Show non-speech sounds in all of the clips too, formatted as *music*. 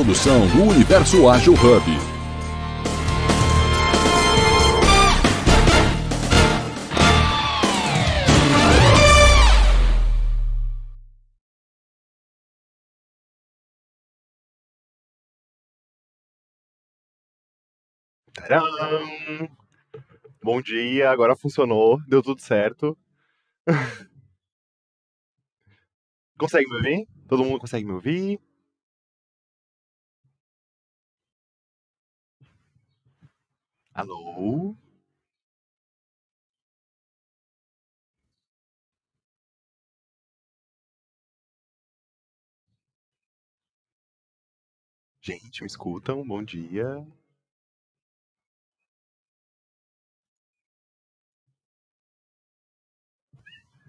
produção do Universo Ágil Hub. Bom dia, agora funcionou, deu tudo certo. *laughs* consegue me ouvir? Todo mundo consegue me ouvir? Alô? Gente, me escutam? Bom dia.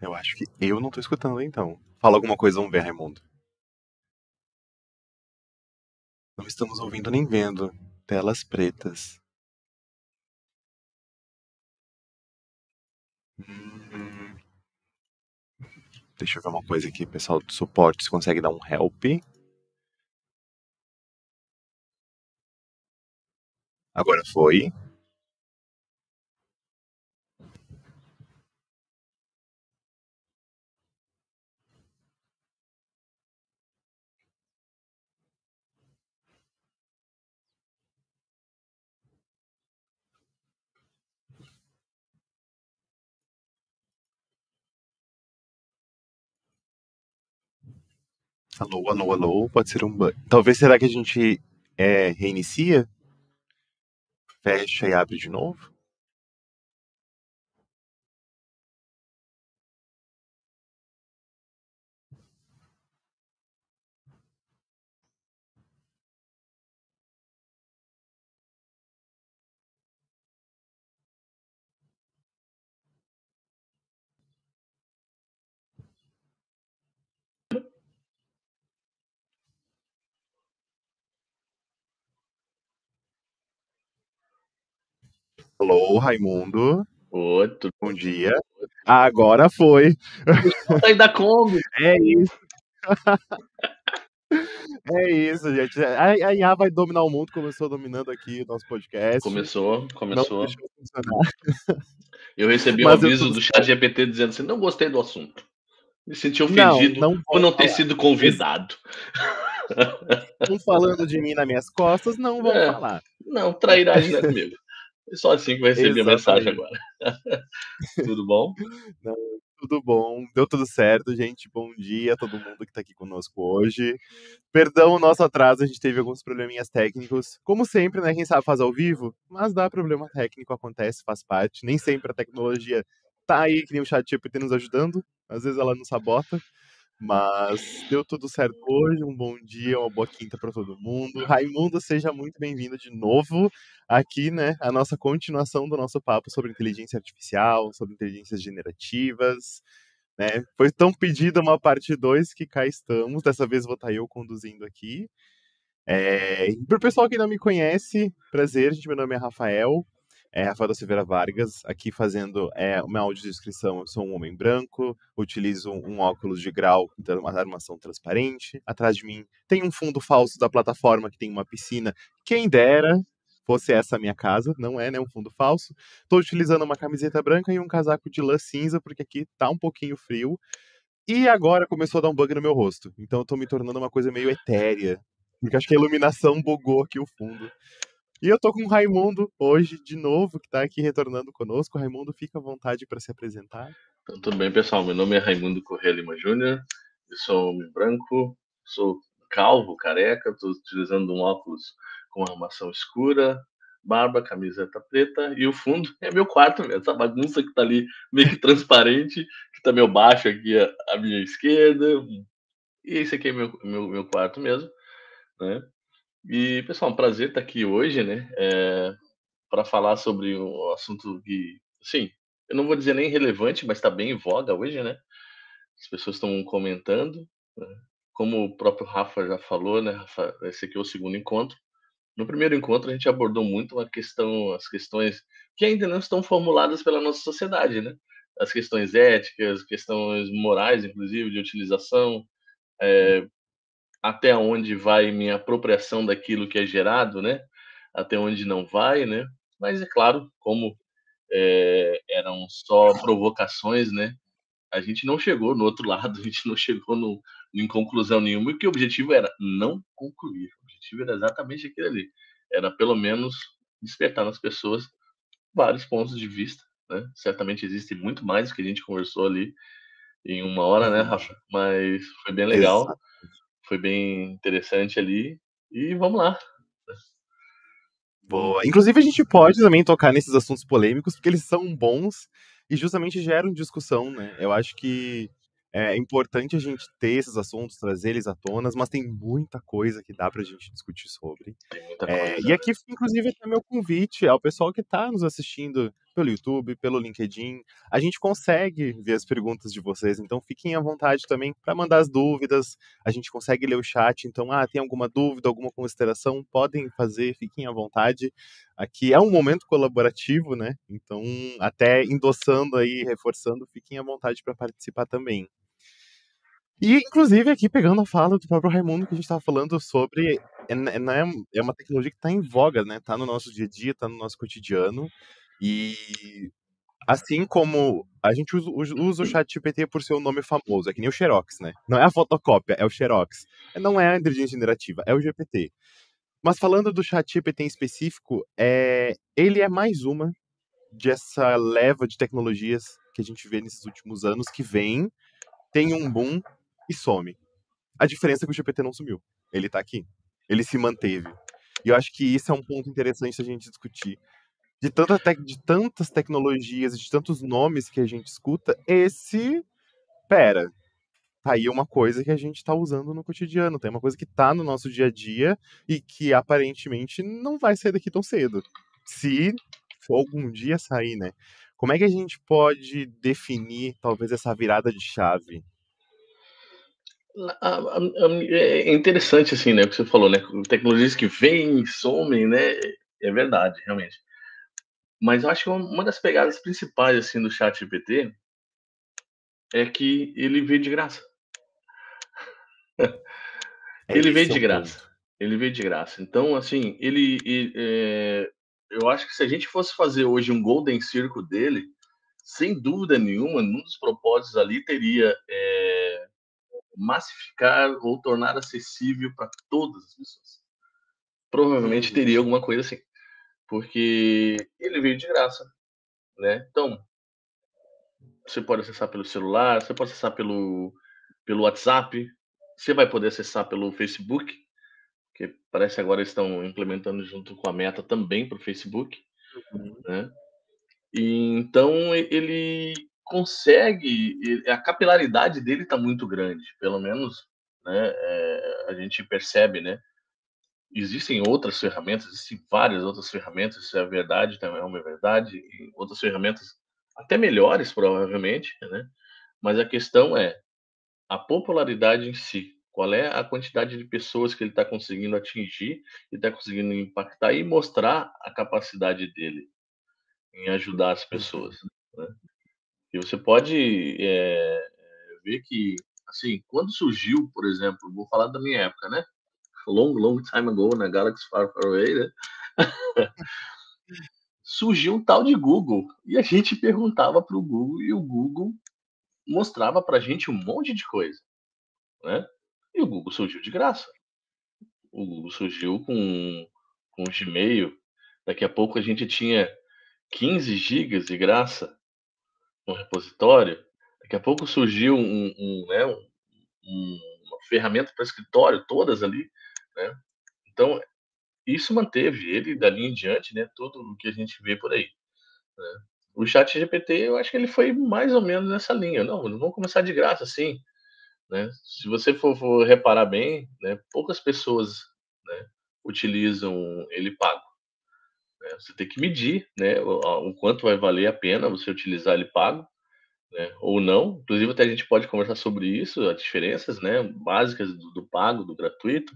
Eu acho que eu não tô escutando, então. Fala alguma coisa, vamos ver, Raimundo. Não estamos ouvindo nem vendo. Telas pretas. Deixa eu ver uma coisa aqui, pessoal do suporte, se consegue dar um help. Agora foi. Alô, alô, alô, pode ser um bug. Talvez será que a gente é, reinicia? Fecha e abre de novo? Alô, Raimundo. Oi, tudo Bom dia. Agora foi. Sai da Kombi. É isso. *laughs* É isso, gente. A, a IA vai dominar o mundo, começou dominando aqui o nosso podcast. Começou, Não começou. *laughs* Eu recebi um Mas eu aviso tô- do chat GPT dizendo assim, não gostei do assunto. Me senti Não, ofendido não por não ter falar. sido convidado. Estão falando de mim nas minhas costas, não vão É. falar. Não, trairagem não é comigo. É só assim que vai receber a mensagem Exatamente. agora. *laughs* Tudo bom? Tudo bom, deu tudo certo, gente. Bom dia a todo mundo que tá aqui conosco hoje. Perdão o nosso atraso, a gente teve alguns probleminhas técnicos. Como sempre, né? Quem sabe faz ao vivo, mas dá problema técnico, acontece, faz parte. Nem sempre a tecnologia tá aí, que nem o chat GPT nos ajudando. Às vezes ela nos sabota. Mas deu tudo certo hoje. Um bom dia, uma boa quinta para todo mundo. Raimundo, seja muito bem-vindo de novo aqui, né? A nossa continuação do nosso papo sobre inteligência artificial, sobre inteligências generativas. Né? Foi tão pedida uma parte 2 que cá estamos. Dessa vez vou estar eu conduzindo aqui. É... Para o pessoal que não me conhece, prazer, gente. Meu nome é Rafael. É Rafael da Silveira Vargas, aqui fazendo é, uma audiodescrição. Eu sou um homem branco, utilizo um óculos de grau com uma armação transparente. Atrás de mim tem um fundo falso da plataforma que tem uma piscina. Quem dera fosse essa minha casa, não é, né? Um fundo falso. Estou utilizando uma camiseta branca e um casaco de lã cinza, porque aqui tá um pouquinho frio. E agora começou a dar um bug no meu rosto. Então eu tô me tornando uma coisa meio etérea. Porque acho que a iluminação bugou aqui o fundo. E eu tô com o Raimundo hoje, de novo, que tá aqui retornando conosco. Raimundo, fica à vontade para se apresentar. Então, tudo bem, pessoal? Meu nome é Raimundo Correia Lima Júnior. Eu sou homem branco, sou calvo, careca, estou utilizando um óculos com armação escura, barba, camiseta preta e o fundo é meu quarto mesmo, essa bagunça que tá ali meio que transparente, que tá meio baixo aqui à minha esquerda. E esse aqui é meu, meu, meu quarto mesmo, né? E, pessoal, um prazer estar aqui hoje, né? É, para falar sobre um assunto que, assim, eu não vou dizer nem relevante, mas está bem em voga hoje, né? As pessoas estão comentando. Né? Como o próprio Rafa já falou, né, Rafa? Esse aqui é o segundo encontro. No primeiro encontro, a gente abordou muito a questão, as questões que ainda não estão formuladas pela nossa sociedade, né? As questões éticas, questões morais, inclusive, de utilização, é, até onde vai minha apropriação daquilo que é gerado, né? Até onde não vai, né? Mas é claro, como é, eram só provocações, né? A gente não chegou no outro *laughs* lado, a gente não chegou no, em conclusão nenhuma, e o objetivo era não concluir. O objetivo era exatamente aquilo ali. Era pelo menos despertar nas pessoas vários pontos de vista, né? Certamente existe muito mais que a gente conversou ali em uma hora, né, Rafa? Mas foi bem legal, Exato. Foi bem interessante ali, e vamos lá. Boa. Inclusive, a gente pode também tocar nesses assuntos polêmicos, porque eles são bons e justamente geram discussão, né? Eu acho que é importante a gente ter esses assuntos, trazer eles à tona, mas tem muita coisa que dá pra gente discutir sobre. É, e aqui, inclusive, é meu convite ao pessoal que está nos assistindo pelo YouTube, pelo LinkedIn. A gente consegue ver as perguntas de vocês, então fiquem à vontade também para mandar as dúvidas. A gente consegue ler o chat, então, ah, tem alguma dúvida, alguma consideração, podem fazer, fiquem à vontade. Aqui é um momento colaborativo, né? Então, até endossando aí, reforçando, fiquem à vontade para participar também. E, inclusive, aqui pegando a fala do próprio Raimundo, que a gente estava falando sobre. É, é, é uma tecnologia que está em voga, né? Está no nosso dia a dia, está no nosso cotidiano. E assim como a gente usa, usa o chat GPT por ser um nome famoso, é que nem o Xerox, né? Não é a fotocópia, é o Xerox. Não é a inteligência generativa, é o GPT. Mas falando do chat GPT em específico, é, ele é mais uma dessa leva de tecnologias que a gente vê nesses últimos anos que vem, tem um boom e some. A diferença é que o GPT não sumiu. Ele tá aqui. Ele se manteve. E eu acho que isso é um ponto interessante a gente discutir. De, tanta de tantas tecnologias, de tantos nomes que a gente escuta, esse. Pera. Tá aí uma coisa que a gente está usando no cotidiano. Tem uma coisa que tá no nosso dia a dia e que aparentemente não vai sair daqui tão cedo. Se algum dia sair, né? Como é que a gente pode definir, talvez, essa virada de chave? É interessante, assim, né, o que você falou, né, tecnologias que vêm somem, né, é verdade, realmente. Mas eu acho que uma das pegadas principais, assim, do chat GPT é que ele veio de graça. *laughs* É, ele veio de graça. Ele veio de graça. Então, assim, ele, ele é, eu acho que se a gente fosse fazer hoje um Golden Circle dele, sem dúvida nenhuma, num dos propósitos ali teria é, massificar ou tornar acessível para todas as pessoas. Provavelmente uhum. teria alguma coisa assim, porque ele veio de graça, né? Então, você pode acessar pelo celular, você pode acessar pelo, pelo WhatsApp, você vai poder acessar pelo Facebook, que parece agora estão implementando junto com a Meta também para o Facebook, uhum. né? E, então ele consegue, a capilaridade dele está muito grande, pelo menos né, é, a gente percebe, né? Existem outras ferramentas, existem várias outras ferramentas, isso é verdade, também é uma verdade, e outras ferramentas até melhores, provavelmente, né? Mas a questão é a popularidade em si. Qual é a quantidade de pessoas que ele está conseguindo atingir e está conseguindo impactar e mostrar a capacidade dele em ajudar as pessoas. Né? E você pode é, ver que, assim, quando surgiu, por exemplo, vou falar da minha época, né? Long, long time ago, na Galaxy Far, Far Away, né? *laughs* surgiu um tal de Google. E a gente perguntava para o Google e o Google mostrava para a gente um monte de coisa, né? E o Google surgiu de graça. O Google surgiu com, com o Gmail. Daqui a pouco a gente tinha 15 gigas de graça no repositório, daqui a pouco surgiu um, um, né, um, uma ferramenta para escritório, todas ali, né? Então, isso manteve ele dali em diante, né, tudo o que a gente vê por aí. Né? O chat GPT, eu acho que ele foi mais ou menos nessa linha. Não, não vamos começar de graça, sim. Né? Se você for, for reparar bem, né, poucas pessoas né, utilizam ele pago. Né? Você tem que medir né, o, quanto vai valer a pena você utilizar ele pago né, ou não. Inclusive, até a gente pode conversar sobre isso, as diferenças né, básicas do, do pago, do gratuito.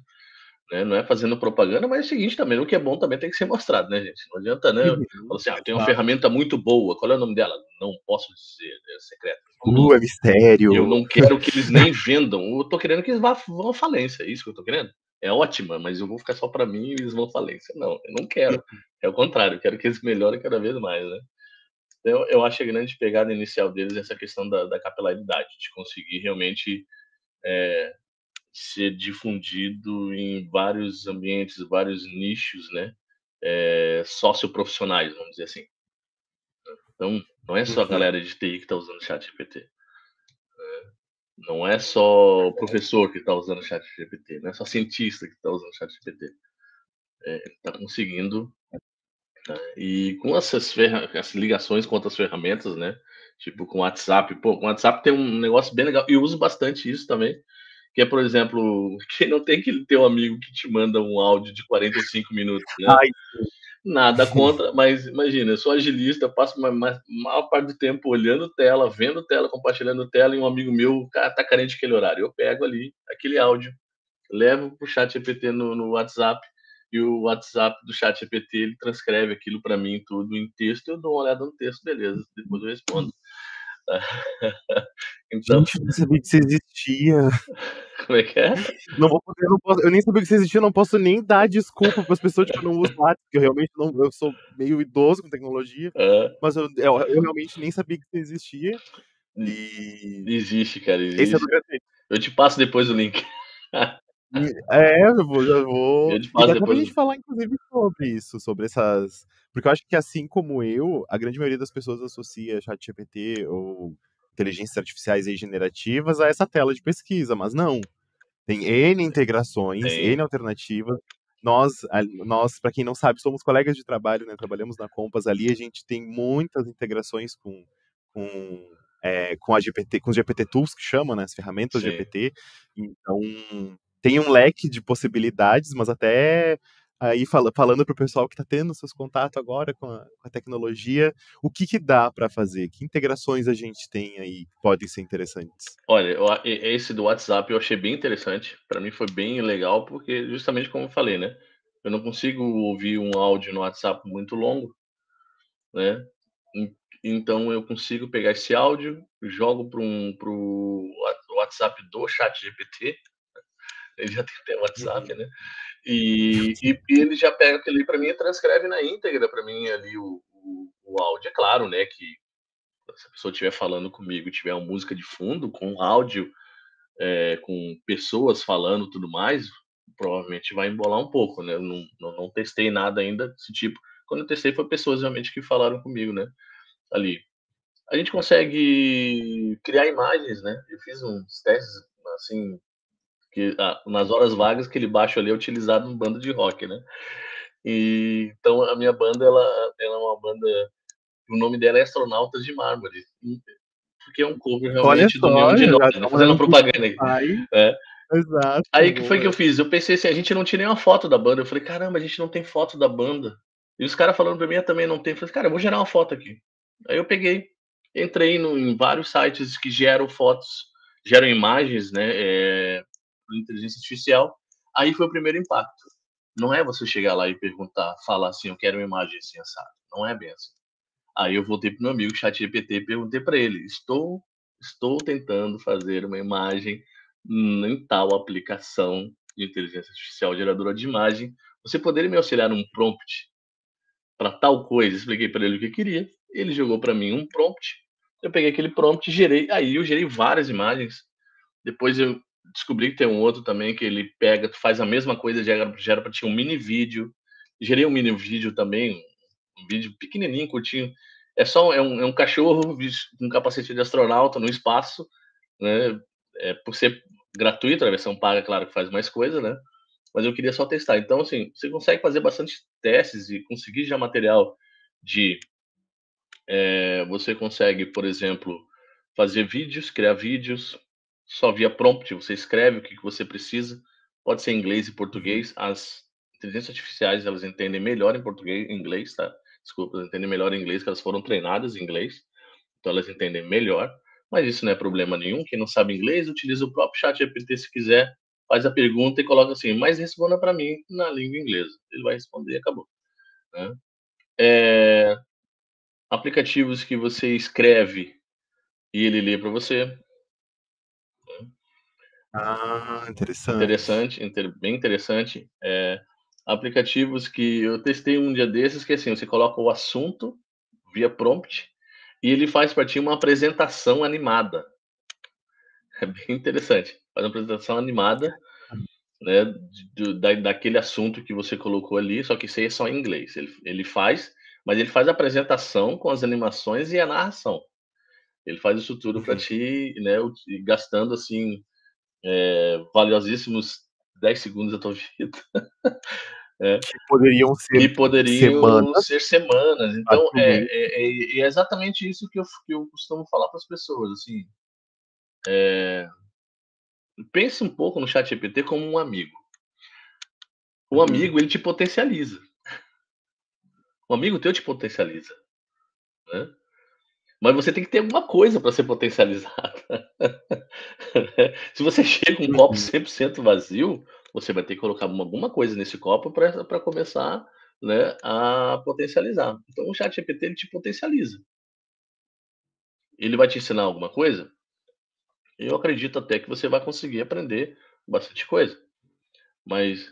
Né? Não é fazendo propaganda, mas é o seguinte também, o que é bom também tem que ser mostrado, né, gente? Não adianta, né? Uhum. assim, ah, tem uma ferramenta muito boa, qual é o nome dela? Não posso dizer, é secreto. Uh, é mistério. Eu não quero que eles nem vendam, eu tô querendo que eles vá, vão à falência, é isso que eu tô querendo? É ótima, mas eu vou ficar só para mim e eles vão à falência. Não, eu não quero. É o contrário, eu quero que eles melhorem cada vez mais, né? Então, eu acho a grande pegada inicial deles essa questão da, da capilaridade, de conseguir realmente é, ser difundido em vários ambientes, vários nichos, né? É, socioprofissionais, vamos dizer assim. Então, não é só a uhum. galera de TI que está usando o chat GPT. Né? Não é só o professor que está usando o chat GPT, não é só cientista que está usando o chat GPT. É, está conseguindo né? E com essas, essas ligações com outras ferramentas, né? Tipo com o WhatsApp. Pô, com o WhatsApp tem um negócio bem legal. E eu uso bastante isso também. Que é, por exemplo, *laughs* quem não tem que ter um amigo que te manda um áudio de 45 minutos, né? Ai. Nada *laughs* contra, mas imagina, eu sou agilista, passo a maior parte do tempo olhando tela, vendo tela, compartilhando tela, e um amigo meu cara, tá carente aquele horário. Eu pego ali aquele áudio, levo pro chat GPT no, no WhatsApp, e o WhatsApp do chat GPT ele transcreve aquilo para mim tudo em texto, eu dou uma olhada no texto, beleza, depois eu respondo. *laughs* então... Gente, eu não sabia que isso existia. *laughs* Como é que é? Não vou poder, não posso, eu nem sabia que isso existia, não posso nem dar desculpa para as pessoas que eu não uso WhatsApp, porque eu realmente não, eu sou meio idoso com tecnologia, é. mas eu, eu, eu, realmente nem sabia que isso existia. E... Existe, cara, existe. Esse é eu te passo depois o link. *laughs* *laughs* É, eu vou, já vou. E dá pra gente falar, inclusive, sobre isso, sobre essas. Porque eu acho que, assim como eu, a grande maioria das pessoas associa ChatGPT ou inteligências artificiais e generativas a essa tela de pesquisa, mas não. Tem N integrações, Tem. N alternativas. Nós, nós para quem não sabe, somos colegas de trabalho, né? Trabalhamos na Compass ali, a gente tem muitas integrações com, com, é, com a GPT, com os GPT Tools que chamam, né? As ferramentas Sim. GPT. Então, tem um leque de possibilidades, mas até aí fala, falando para o pessoal que está tendo seus contatos agora com a, com a tecnologia, o que, que dá para fazer? Que integrações a gente tem aí que podem ser interessantes? Olha, esse do WhatsApp eu achei bem interessante. Para mim foi bem legal, porque justamente como eu falei, né? Eu não consigo ouvir um áudio no WhatsApp muito longo, né? Então eu consigo pegar esse áudio, jogo para um, o WhatsApp do Chat GPT, ele já tem até WhatsApp, uhum. né? E, e, e, ele já pega aquilo ali para mim e transcreve na íntegra para mim ali o, o, o, áudio. É claro, né, que se a pessoa estiver falando comigo, tiver uma música de fundo com áudio, é, com pessoas falando tudo mais, provavelmente vai embolar um pouco, né? Eu não, não, não testei nada ainda desse tipo. Quando eu testei foi pessoas realmente que falaram comigo, né? Ali. A gente consegue criar imagens, né? Eu fiz uns testes assim que ah, nas horas vagas aquele baixo ali é utilizado no bando de rock, né? E, então a minha banda ela, ela é uma banda, o nome dela é Astronautas de Mármore, porque é um cover realmente só, do Neon de Nós, né? fazendo propaganda aqui. Aí, é. Exato. Aí que foi que eu fiz? Eu pensei assim, a gente não tinha nenhuma foto da banda. Eu falei, caramba, a gente não tem foto da banda. E os caras falando pra mim, eu também não tem. Eu falei, cara, eu vou gerar uma foto aqui. Aí eu peguei, entrei no, em vários sites que geram fotos, geram imagens, né? É, inteligência artificial, aí foi o primeiro impacto. Não é você chegar lá e perguntar, falar assim, eu quero uma imagem assim, assado. Não é bem assim. Aí eu voltei para meu amigo ChatGPT e perguntei para ele, estou, estou tentando fazer uma imagem em tal aplicação de inteligência artificial geradora de imagem. Você poderia me auxiliar um prompt para tal coisa? Expliquei para ele o que queria. Ele jogou para mim um prompt. Eu peguei aquele prompt, gerei. Aí eu gerei várias imagens. Depois eu descobri que tem um outro também que ele pega, faz a mesma coisa, gera, gera para ti um mini vídeo. Gerei um mini vídeo também, um vídeo pequenininho, curtinho. É só é um, é um cachorro com capacete de astronauta no espaço, né? É, por ser gratuito, a versão paga, claro que faz mais coisa, né? Mas eu queria só testar. Então, assim, você consegue fazer bastante testes e conseguir já material de. É, você consegue, por exemplo, fazer vídeos, criar vídeos, só via prompt, você escreve o que, você precisa, pode ser em inglês e português, as inteligências artificiais, elas entendem melhor em português, em inglês, tá? Desculpa, elas entendem melhor em inglês, que elas foram treinadas em inglês, então elas entendem melhor, mas isso não é problema nenhum, quem não sabe inglês, utiliza o próprio chat GPT se quiser, faz a pergunta e coloca assim, mas responda para mim na língua inglesa. Ele vai responder e acabou. Né? É, aplicativos que você escreve e ele lê para você. Ah, interessante. Interessante, inter, bem interessante. É, aplicativos que eu testei um dia desses, que é assim, você coloca o assunto via prompt e ele faz para ti uma apresentação animada. É bem interessante. Faz uma apresentação animada, né, de, da, daquele assunto que você colocou ali, só que isso aí é só em inglês. Ele, ele faz, mas ele faz a apresentação com as animações e a narração. Ele faz isso tudo para ti, né, gastando assim é, valiosíssimos 10 segundos da tua vida. *laughs* É, que poderiam ser que poderiam semanas. ser semanas. Então, é, é, é, é, exatamente isso que eu, que eu costumo falar para as pessoas. Assim, é, pense um pouco no chat GPT como um amigo. O uhum. amigo, ele te potencializa. O amigo teu te potencializa. Né? Mas você tem que ter alguma coisa para ser potencializada. *laughs* Se você chega com um copo 100% uhum. vazio, você vai ter que colocar alguma coisa nesse copo para começar né, a potencializar. Então, o chat GPT ele te potencializa. Ele vai te ensinar alguma coisa? Eu acredito até que você vai conseguir aprender bastante coisa. Mas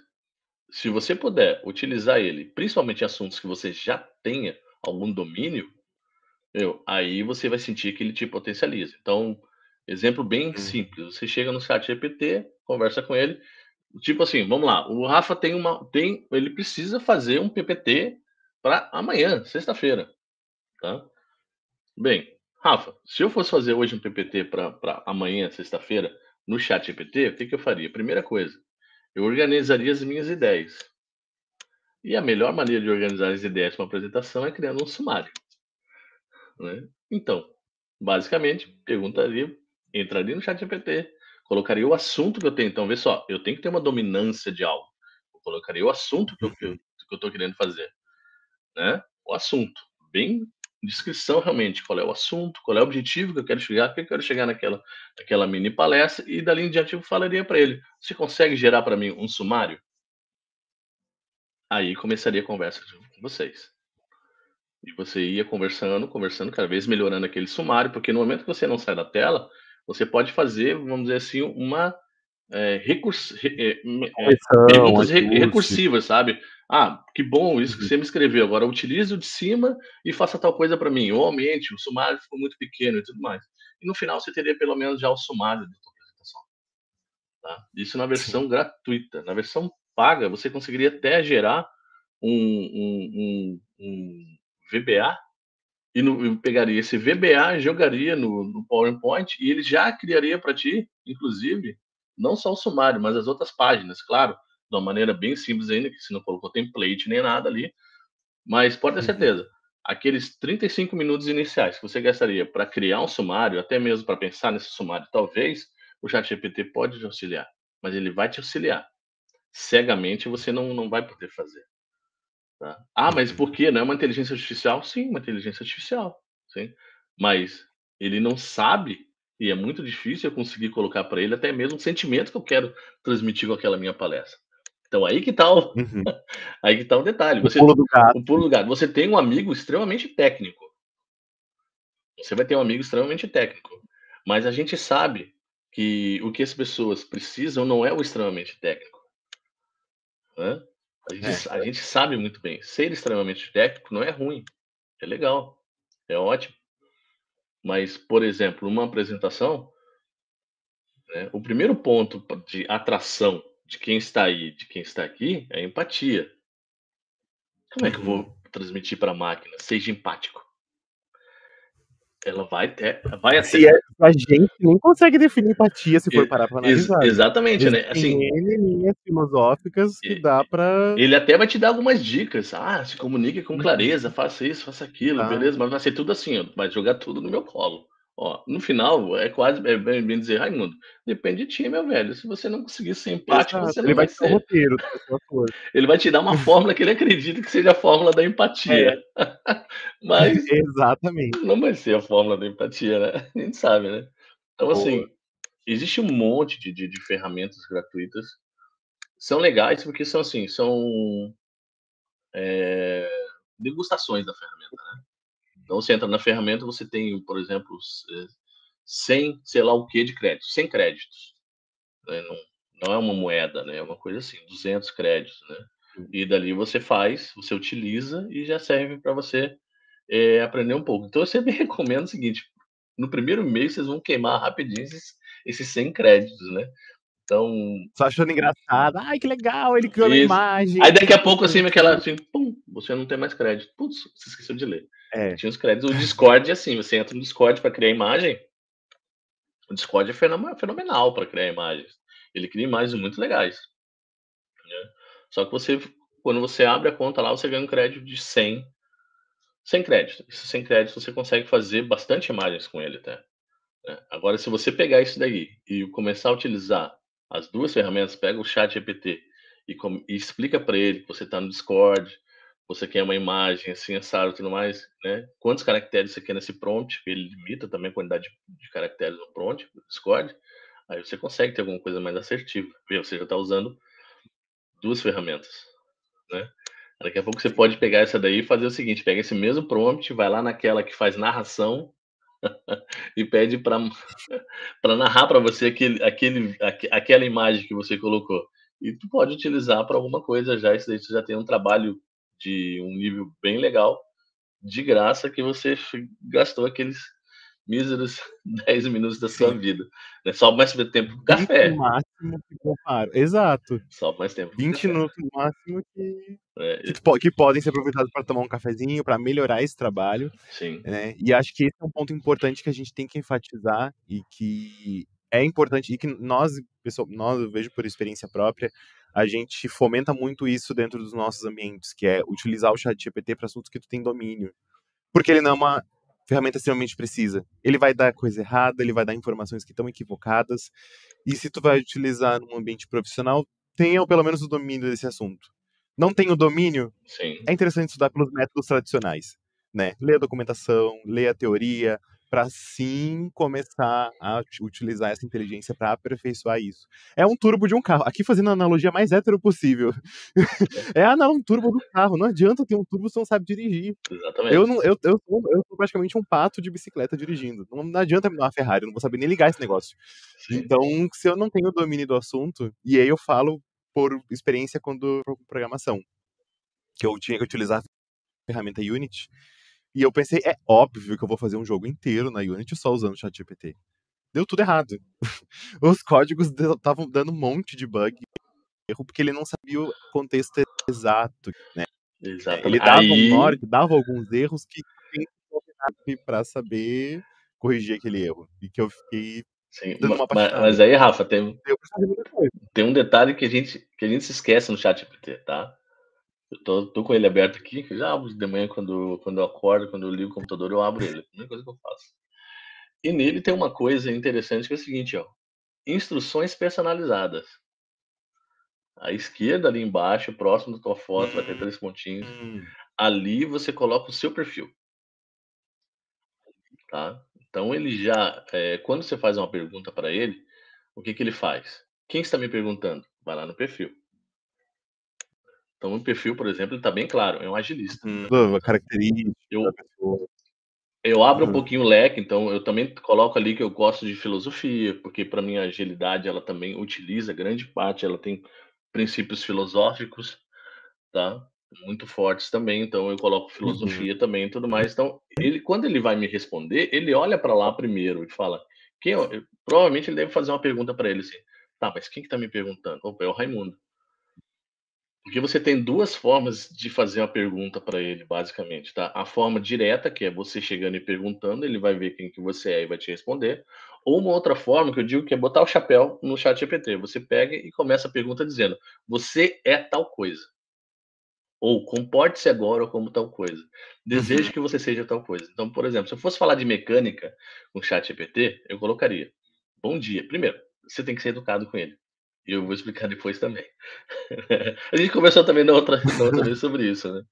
se você puder utilizar ele, principalmente em assuntos que você já tenha algum domínio, aí você vai sentir que ele te potencializa. Então, exemplo bem hum. simples. Você chega no chat GPT, conversa com ele, tipo assim, vamos lá, o Rafa tem uma tem, ele precisa fazer um PPT para amanhã, sexta-feira, tá? Bem, Rafa, se eu fosse fazer hoje um PPT para amanhã, sexta-feira, no chat GPT, o que, que eu faria? Primeira coisa, eu organizaria as minhas ideias. E a melhor maneira de organizar as ideias para uma apresentação é criando um sumário. Né? Então, basicamente, perguntaria, entraria no chat GPT, colocaria o assunto que eu tenho. Então, vê só, eu tenho que ter uma dominância de algo. Eu colocaria o assunto que eu, que eu estou querendo fazer. Né? O assunto. Bem descrição realmente, qual é o assunto, qual é o objetivo que eu quero chegar, que eu quero chegar naquela, naquela mini palestra, e dali em diante eu falaria para ele, você consegue gerar para mim um sumário? Aí começaria a conversa com vocês. E você ia conversando, conversando, cada vez melhorando aquele sumário, porque no momento que você não sai da tela, você pode fazer, vamos dizer assim, uma é, recurs, é, é, perguntas recursivas, sabe? Ah, que bom isso que uhum. você me escreveu. Agora utilize o de cima e faça tal coisa para mim. Ou aumente, o sumário ficou muito pequeno e tudo mais. E no final você teria pelo menos já o sumário da sua apresentação. Tá? Isso na versão Sim. gratuita. Na versão paga, você conseguiria até gerar um, um, um, um VBA, e no, pegaria esse VBA, jogaria no, no PowerPoint e ele já criaria para ti, inclusive, não só o sumário, mas as outras páginas, claro, de uma maneira bem simples ainda, que você não colocou template nem nada ali. Mas pode ter uhum. certeza, aqueles 35 minutos iniciais que você gastaria para criar um sumário, até mesmo para pensar nesse sumário, talvez o ChatGPT pode te auxiliar, mas ele vai te auxiliar. Cegamente você não, não vai poder fazer. Tá? Ah, mas por que? Não é uma inteligência artificial? Sim, uma inteligência artificial. Sim. Mas ele não sabe, e é muito difícil eu conseguir colocar para ele até mesmo o sentimento que eu quero transmitir com aquela minha palestra. Então aí que está o, uhum. *laughs* aí que tá o detalhe. Você, o pulo do gato. O pulo do gato. Você tem um amigo extremamente técnico. Você vai ter um amigo extremamente técnico. Mas a gente sabe que o que as pessoas precisam não é o extremamente técnico. Né? A gente, é. a gente sabe muito bem, ser extremamente técnico não é ruim, é legal, é ótimo. Mas, por exemplo, uma apresentação, né, o primeiro ponto de atração de quem está aí, de quem está aqui, é empatia. Como é que eu vou uhum. transmitir para a máquina? Seja empático ela vai ter. Vai é, a gente nem consegue definir empatia se for parar pra analisar. Ex exatamente, né? Assim, linhas filosóficas que dá pra. Ele até vai te dar algumas dicas. Ah, se comunique com clareza, faça isso, faça aquilo, ah. beleza? Mas vai ser tudo assim, ó, vai jogar tudo no meu colo. Ó, no final, é quase é bem, bem dizer, Raimundo, depende de ti, meu velho. Se você não conseguir ser empático, Exato. você não ele vai, vai ser. Roteiro, *laughs* ele vai te dar uma fórmula que ele acredita que seja a fórmula da empatia. É. *laughs* Mas *laughs* Exatamente. não vai ser a fórmula da empatia, né? A gente sabe, né? Então, assim, existe um monte de, de, de, ferramentas gratuitas. São legais porque são assim, são é, degustações da ferramenta, né? Então você entra na ferramenta, você tem, por exemplo, 100, sei lá o que de crédito, 100 créditos. Né? Não, não é uma moeda, né? É uma coisa assim, 200 créditos, né? E dali você faz, você utiliza e já serve para você é, aprender um pouco. Então eu sempre *laughs* recomendo o seguinte: no primeiro mês vocês vão queimar rapidinho esses, esses 100 créditos, né? Então. Só achando engraçado. Ai, que legal, ele criou uma imagem. Aí daqui a pouco, assim, aquela assim, pum, você não tem mais crédito. Putz, você esqueceu de ler. É. Tinha os créditos. O Discord, assim, você entra no Discord para criar imagem. O Discord é fenomenal para criar imagens. Ele cria imagens muito legais. Né? Só que você, quando você abre a conta lá, você ganha um crédito de 100, 100 créditos. Esses 100 créditos você consegue fazer bastante imagens com ele até. Né? Agora, se você pegar isso daí e começar a utilizar as duas ferramentas, pega o chat GPT e, e explica para ele que você está no Discord, você quer uma imagem assim, assado e tudo mais, né? Quantos caracteres você quer nesse prompt? Ele limita também a quantidade de, caracteres no prompt do Discord. Aí você consegue ter alguma coisa mais assertiva. Você já está usando duas ferramentas, né? Daqui a pouco você pode pegar essa daí e fazer o seguinte: pega esse mesmo prompt, vai lá naquela que faz narração *laughs* e pede para *laughs* narrar para você aquele, aquele, aquela imagem que você colocou. E tu pode utilizar para alguma coisa já. Isso daí você já tem um trabalho de um nível bem legal, de graça, que você gastou aqueles míseros *laughs* 10 minutos da sua vida. Né? Só mais tempo pro café. Máximo que comparo. Exato. Só mais tempo. 20 minutos no máximo que, é, que, que, podem ser aproveitados para tomar um cafezinho, para melhorar esse trabalho. Sim. Né? E acho que esse é um ponto importante que a gente tem que enfatizar e que é importante e que nós, pessoal, nós eu vejo por experiência própria, a gente fomenta muito isso dentro dos nossos ambientes, que é utilizar o chat GPT para assuntos que tu tem domínio. Porque ele não é uma ferramenta extremamente precisa. Ele vai dar coisa errada, ele vai dar informações que estão equivocadas. E se tu vai utilizar num ambiente profissional, tenha pelo menos o domínio desse assunto. Não tem o domínio? Sim. É interessante estudar pelos métodos tradicionais, né? Ler a documentação, ler a teoria, para sim começar a utilizar essa inteligência para aperfeiçoar isso. É um turbo de um carro. Aqui fazendo a analogia mais hétero possível. *laughs* é um turbo do carro. Não adianta ter um turbo se não sabe dirigir. Exatamente. Eu, não, eu, eu, sou, eu sou praticamente um pato de bicicleta dirigindo. Não, não adianta me dar uma Ferrari, eu não vou saber nem ligar esse negócio. Sim. Então, se eu não tenho domínio do assunto, e aí eu falo por experiência quando programação, que eu tinha que utilizar a ferramenta Unity, e eu pensei, é óbvio que eu vou fazer um jogo inteiro na Unity só usando o ChatGPT. Deu tudo errado. *laughs* Os códigos estavam dando um monte de bug, erro, porque ele não sabia o contexto exato, né? Exatamente. Ele dava Aí... um norte, dava alguns erros que para saber corrigir aquele erro. E que eu fiquei Sim, mas, mas, aí, Rafa, tem, tem um detalhe que a gente que a gente se esquece no chat GPT, tá? Eu tô, tô, com ele aberto aqui, já abro de manhã quando, quando eu acordo, quando eu ligo o computador, eu abro ele. É a primeira coisa que eu faço. E nele tem uma coisa interessante que é o seguinte, ó. Instruções personalizadas. À esquerda, ali embaixo, próximo da tua foto, vai ter três pontinhos. Hum. Ali você coloca o seu perfil. Tá? Então ele já, é, quando você faz uma pergunta para ele, o que, que ele faz? Quem está me perguntando? Vai lá no perfil. Então, o perfil, por exemplo, está bem claro, é um agilista. Hum, característica eu, eu abro um pouquinho o leque, então eu também coloco ali que eu gosto de filosofia, porque para mim a agilidade ela também utiliza grande parte, ela tem princípios filosóficos, tá? Muito fortes também, então eu coloco uhum. filosofia uhum. também e tudo mais. Então, ele quando ele vai me responder, ele olha para lá primeiro e fala: quem eu, provavelmente ele deve fazer uma pergunta para ele assim: "Tá, mas quem que tá me perguntando?" Opa, é o Raimundo. Porque você tem duas formas de fazer uma pergunta para ele, basicamente, tá? A forma direta, que é você chegando e perguntando, ele vai ver quem que você é e vai te responder. Ou uma outra forma, que eu digo que é botar o chapéu no chat GPT. Você pega e começa a pergunta dizendo, você é tal coisa. Ou comporte-se agora como tal coisa. Desejo uhum. que você seja tal coisa. Então, por exemplo, se eu fosse falar de mecânica com o chat GPT, eu colocaria, bom dia. Primeiro, você tem que ser educado com ele. Eu vou explicar depois também. *laughs* a gente conversou também na outra, na outra vez sobre isso, né?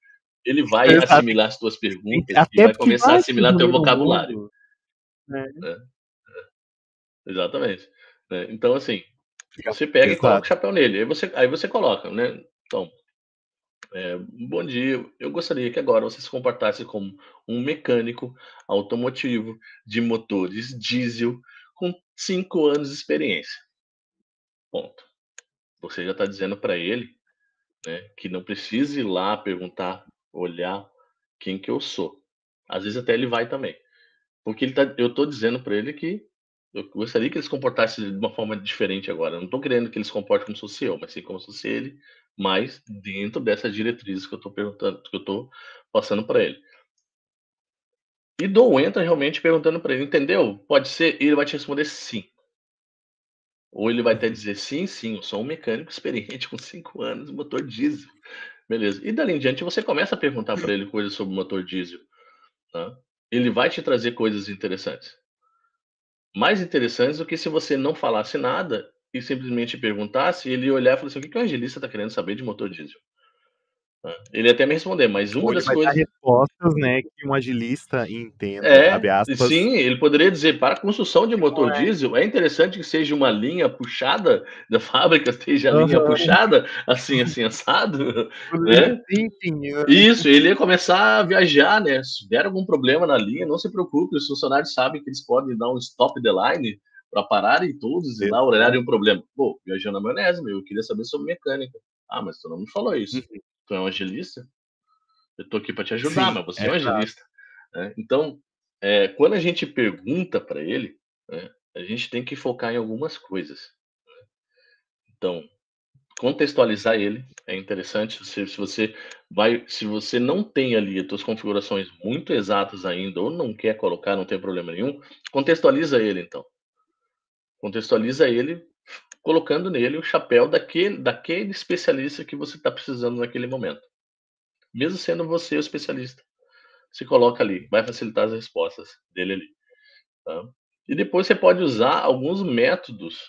Ele vai Exato. assimilar as tuas perguntas Até e vai começar vai a assimilar teu vocabulário. É. É. Exatamente. Né? Então, assim, você pega Exato. e coloca o chapéu nele. Aí você, aí você coloca, né? Então, é, bom dia. Eu gostaria que agora você se comportasse como um mecânico automotivo de motores diesel com cinco anos de experiência. Ponto. Você já está dizendo para ele né, que não precisa ir lá perguntar, olhar quem que eu sou. Às vezes até ele vai também. Porque ele tá, eu estou dizendo para ele que eu gostaria que ele se comportasse de uma forma diferente agora. Eu não estou querendo que ele se comporte como se fosse eu, mas sim como se fosse ele, mas dentro dessas diretrizes que eu estou perguntando, que eu estou passando para ele. E Dou entra realmente perguntando para ele, entendeu? Pode ser, e ele vai te responder sim. Ou ele vai até dizer sim, sim, eu sou um mecânico experiente com cinco anos, motor diesel. Beleza. E dali em diante você começa a perguntar para ele coisas sobre motor diesel. Tá? Ele vai te trazer coisas interessantes mais interessantes do que se você não falasse nada e simplesmente perguntasse, ele olhar e falar assim: o que, que o Angelista está querendo saber de motor diesel? Ele até me responder, mas uma das coisas. respostas, né, que um agilista entenda. É, sim, ele poderia dizer: para a construção de motor é. diesel, é interessante que seja uma linha puxada da *laughs* fábrica, esteja a linha puxada, assim, assim, assado. *laughs* né? Isso, ele ia começar a viajar, né? Se der algum problema na linha, não se preocupe, os funcionários sabem que eles podem dar um stop the line para pararem todos e lá olharem um problema. Pô, viajando na maionese, meu, eu queria saber sobre mecânica. Ah, mas tu não me falou isso. Uhum tu é um agilista, eu tô aqui para te ajudar, Sim, mas você é, é um agilista. Né? Então, é, quando a gente pergunta para ele, né, a gente tem que focar em algumas coisas. Né? Então, contextualizar ele é interessante. Se, se, você vai, se você não tem ali as suas configurações muito exatas ainda ou não quer colocar, não tem problema nenhum, contextualiza ele então. Contextualiza ele colocando nele o chapéu daquele, daquele especialista que você está precisando naquele momento. Mesmo sendo você o especialista. Se coloca ali, vai facilitar as respostas dele ali. Tá? E depois você pode usar alguns métodos,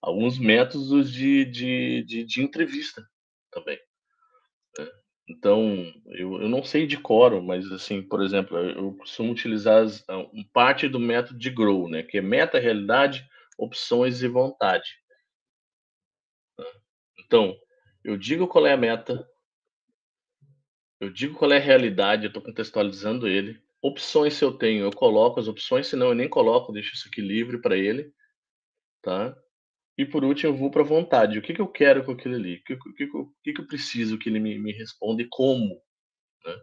alguns métodos de, de, de, de entrevista também. Né? Então, eu, eu não sei de coro, mas assim, por exemplo, eu costumo utilizar as, parte do método de Grow, né? Que é meta, realidade, opções e vontade. Então, eu digo qual é a meta, eu digo qual é a realidade, eu estou contextualizando ele. Opções se eu tenho, eu coloco as opções, senão eu nem coloco, deixo isso aqui livre para ele, tá? E por último, eu vou para vontade. O que, que eu quero com aquilo ali? O que, que, que, que eu preciso que ele me, me responda e como? Né?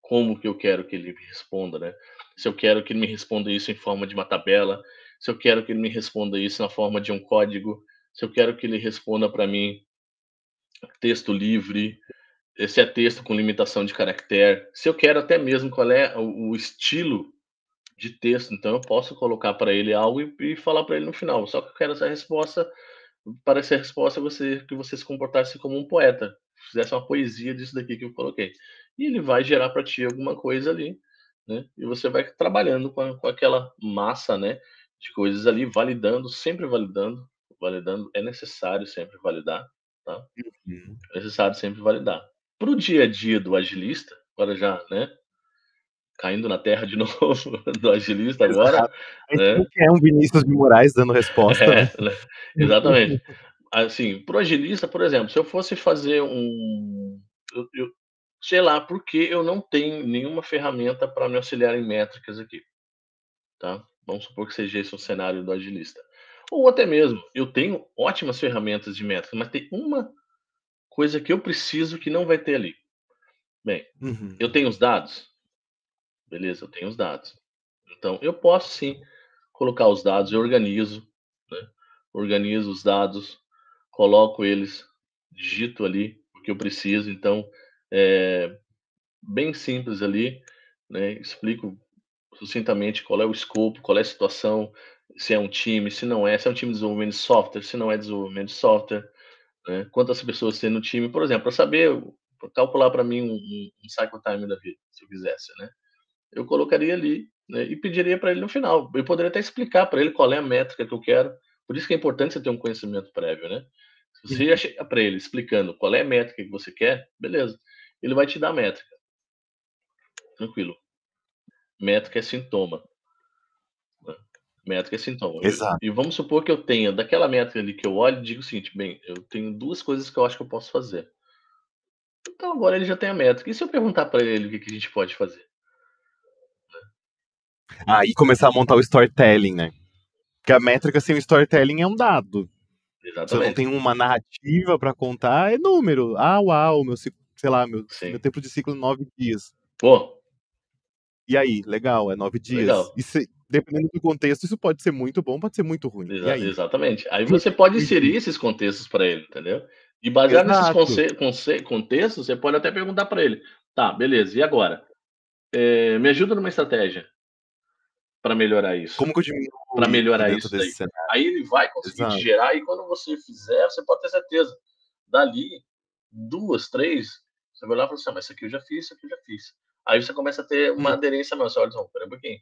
Como que eu quero que ele me responda, né? Se eu quero que ele me responda isso em forma de uma tabela, se eu quero que ele me responda isso na forma de um código, se eu quero que ele responda para mim texto livre, se é texto com limitação de caractere, se eu quero até mesmo qual é o, estilo de texto, então eu posso colocar para ele algo e, e falar para ele no final. Só que eu quero essa resposta, para essa resposta você que você se comportasse como um poeta, fizesse uma poesia disso daqui que eu coloquei. E ele vai gerar para ti alguma coisa ali, né? E você vai trabalhando com, a, com aquela massa, né, de coisas ali, validando, sempre validando, validando. É necessário sempre validar, Tá? Uhum. É necessário sempre validar. Para o dia a dia do agilista, agora já, né? Caindo na terra de *laughs* novo do agilista agora. Né? É um Vinícius de Moraes dando resposta. É, né? Exatamente. assim, para o agilista, por exemplo, se eu fosse fazer um. Eu, eu, sei lá, porque eu não tenho nenhuma ferramenta para me auxiliar em métricas aqui. Tá? Vamos supor que seja esse o cenário do agilista. Ou até mesmo, eu tenho ótimas ferramentas de métrica, mas tem uma coisa que eu preciso que não vai ter ali. Bem, uhum. eu tenho os dados. Beleza, eu tenho os dados. Então, eu posso sim colocar os dados, eu organizo, né? organizo os dados, coloco eles, digito ali o que eu preciso. Então, é bem simples ali, né? explico sucintamente qual é o escopo, qual é a situação, se é um time, se não é, se é um time de desenvolvimento de software, se não é desenvolvimento de software, né? quantas pessoas tem no time, por exemplo, para saber, calcular para mim um, um, cycle time da vida, se eu quisesse, né? Eu colocaria ali né? e pediria para ele no final. Eu poderia até explicar para ele qual é a métrica que eu quero. Por isso que é importante você ter um conhecimento prévio, né? Se você já chegar para ele explicando qual é a métrica que você quer, beleza. Ele vai te dar a métrica. Tranquilo. Métrica é sintoma. Métrica é sintoma. Exato. E vamos supor que eu tenha, daquela métrica ali que eu olho, digo o seguinte: bem, eu tenho duas coisas que eu acho que eu posso fazer. Então agora ele já tem a métrica. E se eu perguntar para ele o que, que a gente pode fazer? Aí começar a montar o storytelling, né? Porque a métrica sem o storytelling é um dado. Exatamente. Se eu não tenho uma narrativa para contar, é número. Ah, uau, meu ciclo, sei lá, meu, Sim. meu tempo de ciclo é nove dias. Pô, E aí, legal, é nove dias. Legal. E se- dependendo do contexto, isso pode ser muito bom, pode ser muito ruim. Exa- aí? exatamente. Aí você pode inserir esses contextos para ele, entendeu? E baseado nesses Exato. conce- contextos, você pode até perguntar para ele: tá, beleza, e agora? É, me ajuda numa estratégia para melhorar isso. Como que eu diminuo Pra melhorar isso? Aí ele vai conseguir Exato. te gerar, e quando você fizer, você pode ter certeza. Dali, duas, três, você vai lá e fala assim: ah, mas isso aqui eu já fiz, isso aqui eu já fiz. Aí você começa a ter uma Hum. aderência maior. Você olha, não, pera um pouquinho.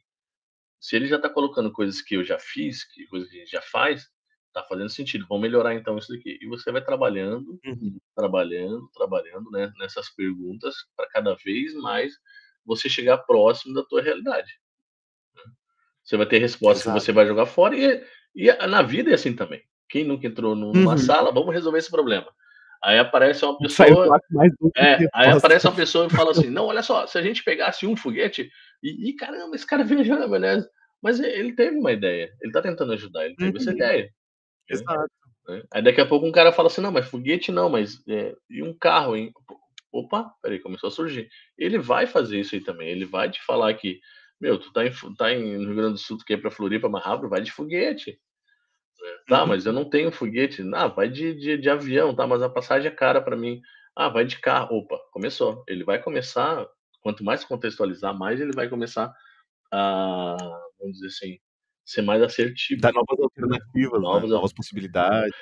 Se ele já tá colocando coisas que eu já fiz, que coisas que a gente já faz, tá fazendo sentido. Vamos melhorar então isso daqui. E você vai trabalhando, Uhum. trabalhando, trabalhando, né, nessas perguntas para cada vez mais você chegar próximo da tua realidade. né? Você vai ter respostas que você vai jogar fora e, e na vida é assim também. Quem nunca entrou num- numa Uhum. sala, vamos resolver esse problema. Aí aparece uma *laughs* pessoa, é, aí aparece uma pessoa e fala assim: não, olha só, se a gente pegasse um foguete e, e, caramba, esse cara *laughs* viajando na maionese. Mas ele teve uma ideia, ele tá tentando ajudar, ele teve essa Uhum. ideia. Exato. né? Aí daqui a pouco um cara fala assim: não, mas foguete não, mas é, e um carro, hein? Opa, peraí, começou a surgir. Ele vai fazer isso aí também, ele vai te falar que, meu, tu tá em, tá em no Rio Grande do Sul, tu quer ir pra Floripa rápido, vai de foguete. né? Tá, Uhum. mas eu não tenho foguete. Ah, vai de, de, de avião, tá, mas a passagem é cara pra mim. Ah, vai de carro. Opa, começou. Ele vai começar, quanto mais contextualizar, mais ele vai começar a, vamos dizer assim, ser mais assertivo Dá novas alternativas, né? Novas novas possibilidades.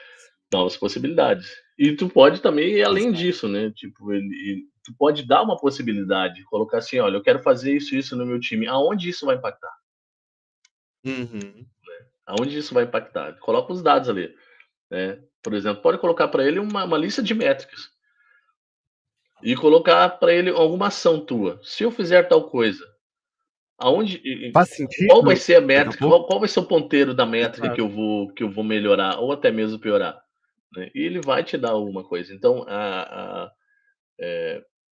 novas possibilidades. E tu pode também ir além disso, né? Tipo, ele, ele- tu pode dar uma possibilidade, colocar assim, olha, eu quero fazer isso, isso no meu time. Aonde isso vai impactar? Uhum. Aonde isso vai impactar? Coloca os dados ali. Né? Por exemplo, pode colocar para ele uma, uma lista de métricas e colocar para ele alguma ação tua. Se eu fizer tal coisa, aonde Faz sentido? qual vai ser a a métrica? Qual, qual vai ser o ponteiro da métrica Exato. que eu vou que eu vou melhorar ou até mesmo piorar? né? E ele vai te dar alguma coisa. Então, a,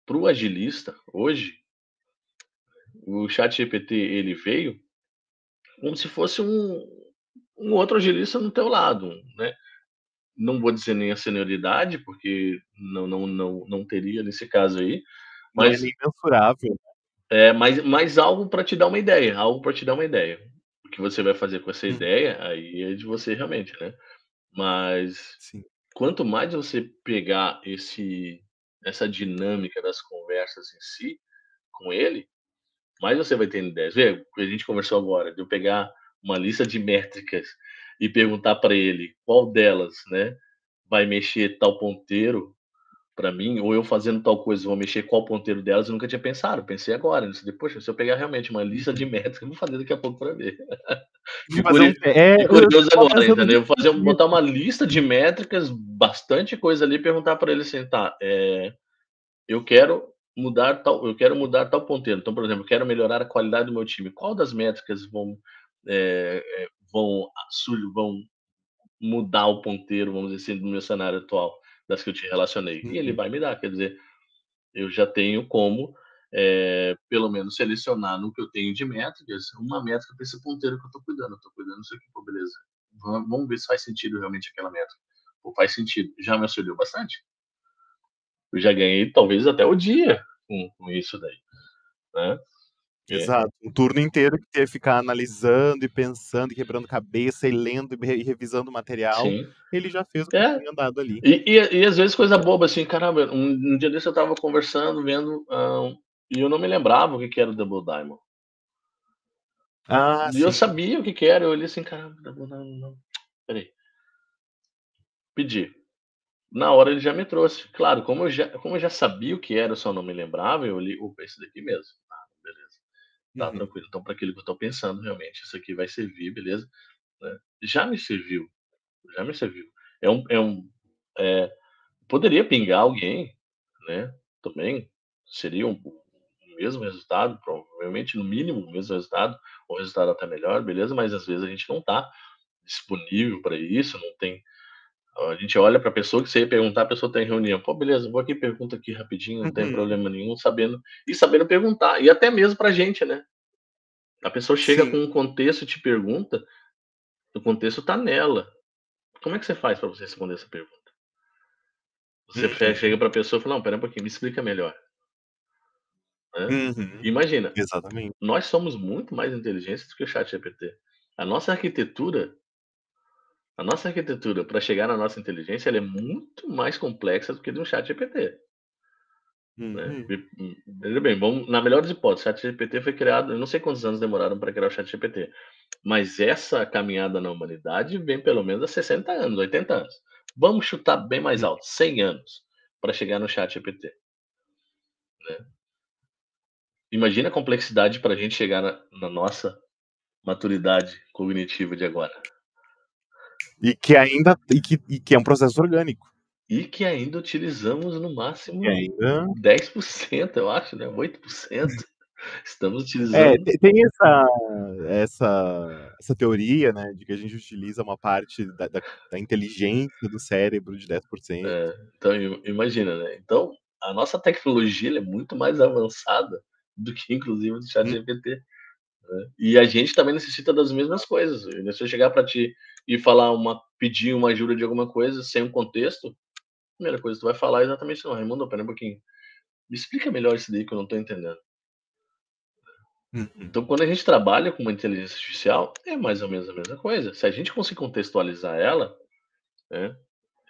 para o agilista hoje, o Chat GPT ele veio como se fosse um, um outro agilista no teu lado, né? Não vou dizer nem a senioridade, porque não, não, não, não teria nesse caso aí, é mas nem mensurável. é mais, mais algo para te dar uma ideia, algo para te dar uma ideia. O que você vai fazer com essa Uhum. ideia, aí é de você realmente, né? Mas Sim. quanto mais você pegar esse essa dinâmica das conversas em si com ele, mais você vai ter ideias. Vê, o que a gente conversou agora, de eu pegar uma lista de métricas e perguntar para ele qual delas, né, vai mexer tal ponteiro para mim, ou eu fazendo tal coisa vou mexer qual ponteiro delas, eu nunca tinha pensado. Pensei agora, nisso. Poxa, se eu pegar realmente uma lista de métricas, *laughs* eu vou fazer daqui a pouco para ver. Vou fazer um- é, eu curioso tava agora, entendeu? Fazer, nisso. botar uma lista de métricas, bastante coisa ali, e perguntar para ele assim, tá, é, eu quero mudar tal, eu quero mudar tal ponteiro. Então, por exemplo, eu quero melhorar a qualidade do meu time. Qual das métricas vão é, é, vão vão mudar o ponteiro, vamos dizer assim, do meu cenário atual, das que eu te relacionei? E ele Uhum. vai me dar, quer dizer, eu já tenho como é, pelo menos selecionar no que eu tenho de métricas, uma métrica para esse ponteiro que eu estou cuidando. Eu estou cuidando disso aqui, pô, beleza. Vamos vamos ver se faz sentido realmente aquela métrica. Pô, faz sentido. Já me auxiliou bastante. Eu já ganhei talvez até o dia com, com isso daí. Né? É. Exato. Um turno inteiro que teve que ficar analisando e pensando, e quebrando cabeça e lendo e re- revisando o material. Sim. Ele já fez o que É. tinha andado ali. E, e, e às vezes coisa boba, assim, caramba, um, um dia desse eu tava conversando, vendo, ahn, e eu não me lembrava o que, que era o Double Diamond. Ah, e eu sim. sabia o que, que era, eu olhei assim, caramba, Double Diamond, não. Peraí. Pedi. Na hora ele já me trouxe. Claro, como eu já, como eu já sabia o que era, eu só não me lembrava, eu olhei, opa, esse daqui mesmo. Tá, Uhum. tranquilo. Então, para aquilo que eu tô pensando, realmente, isso aqui vai servir, beleza? Né? Já me serviu. Já me serviu. É um. É um é, poderia pingar alguém, né? Também. Seria um, o mesmo resultado, provavelmente no mínimo o mesmo resultado, ou resultado até melhor, beleza, mas às vezes a gente não está disponível para isso, não tem. A gente olha para a pessoa que você ia perguntar, a pessoa tem reunião. Pô, beleza, vou aqui, pergunta aqui rapidinho, não uhum. tem problema nenhum, sabendo. E sabendo perguntar. E até mesmo para a gente, né? A pessoa chega Sim. com um contexto e te pergunta, o contexto está nela. Como é que você faz para você responder essa pergunta? Você uhum. chega para a pessoa e fala: Não, pera um pouquinho, me explica melhor. Né? Uhum. Imagina, Exatamente. nós somos muito mais inteligentes do que o chat GPT. A nossa arquitetura, a nossa arquitetura para chegar na nossa inteligência, ela é muito mais complexa do que do chat GPT. Né? Uhum. Veja bem, vamos, na melhor das hipóteses, o chat GPT foi criado, eu não sei quantos anos demoraram para criar o chat GPT, mas essa caminhada na humanidade vem pelo menos há 60 anos, 80 anos. Vamos chutar bem mais hum. alto, 100 anos, para chegar no chat GPT. Né? Imagina a complexidade para a gente chegar na, na, nossa maturidade cognitiva de agora. E que ainda e que, e que é um processo orgânico. E que ainda utilizamos no máximo ainda... 10%, eu acho, né? 8%. *laughs* Estamos É, utilizando. tem tem essa, essa, essa teoria, né, de que a gente utiliza uma parte da, da, da inteligência do cérebro de 10%. É, então, imagina, né? Então, a nossa tecnologia é muito mais avançada do que, inclusive, o chat Hum. GPT. né? E a gente também necessita das mesmas coisas. Se eu chegar para ti e falar uma, pedir uma ajuda de alguma coisa sem um contexto, a primeira coisa que tu vai falar é exatamente isso. Não, Raimundo, pera um pouquinho. Me explica melhor isso daí que eu não estou entendendo. Uhum. Então, quando a gente trabalha com uma inteligência artificial, é mais ou menos a mesma coisa. Se a gente conseguir contextualizar ela, né,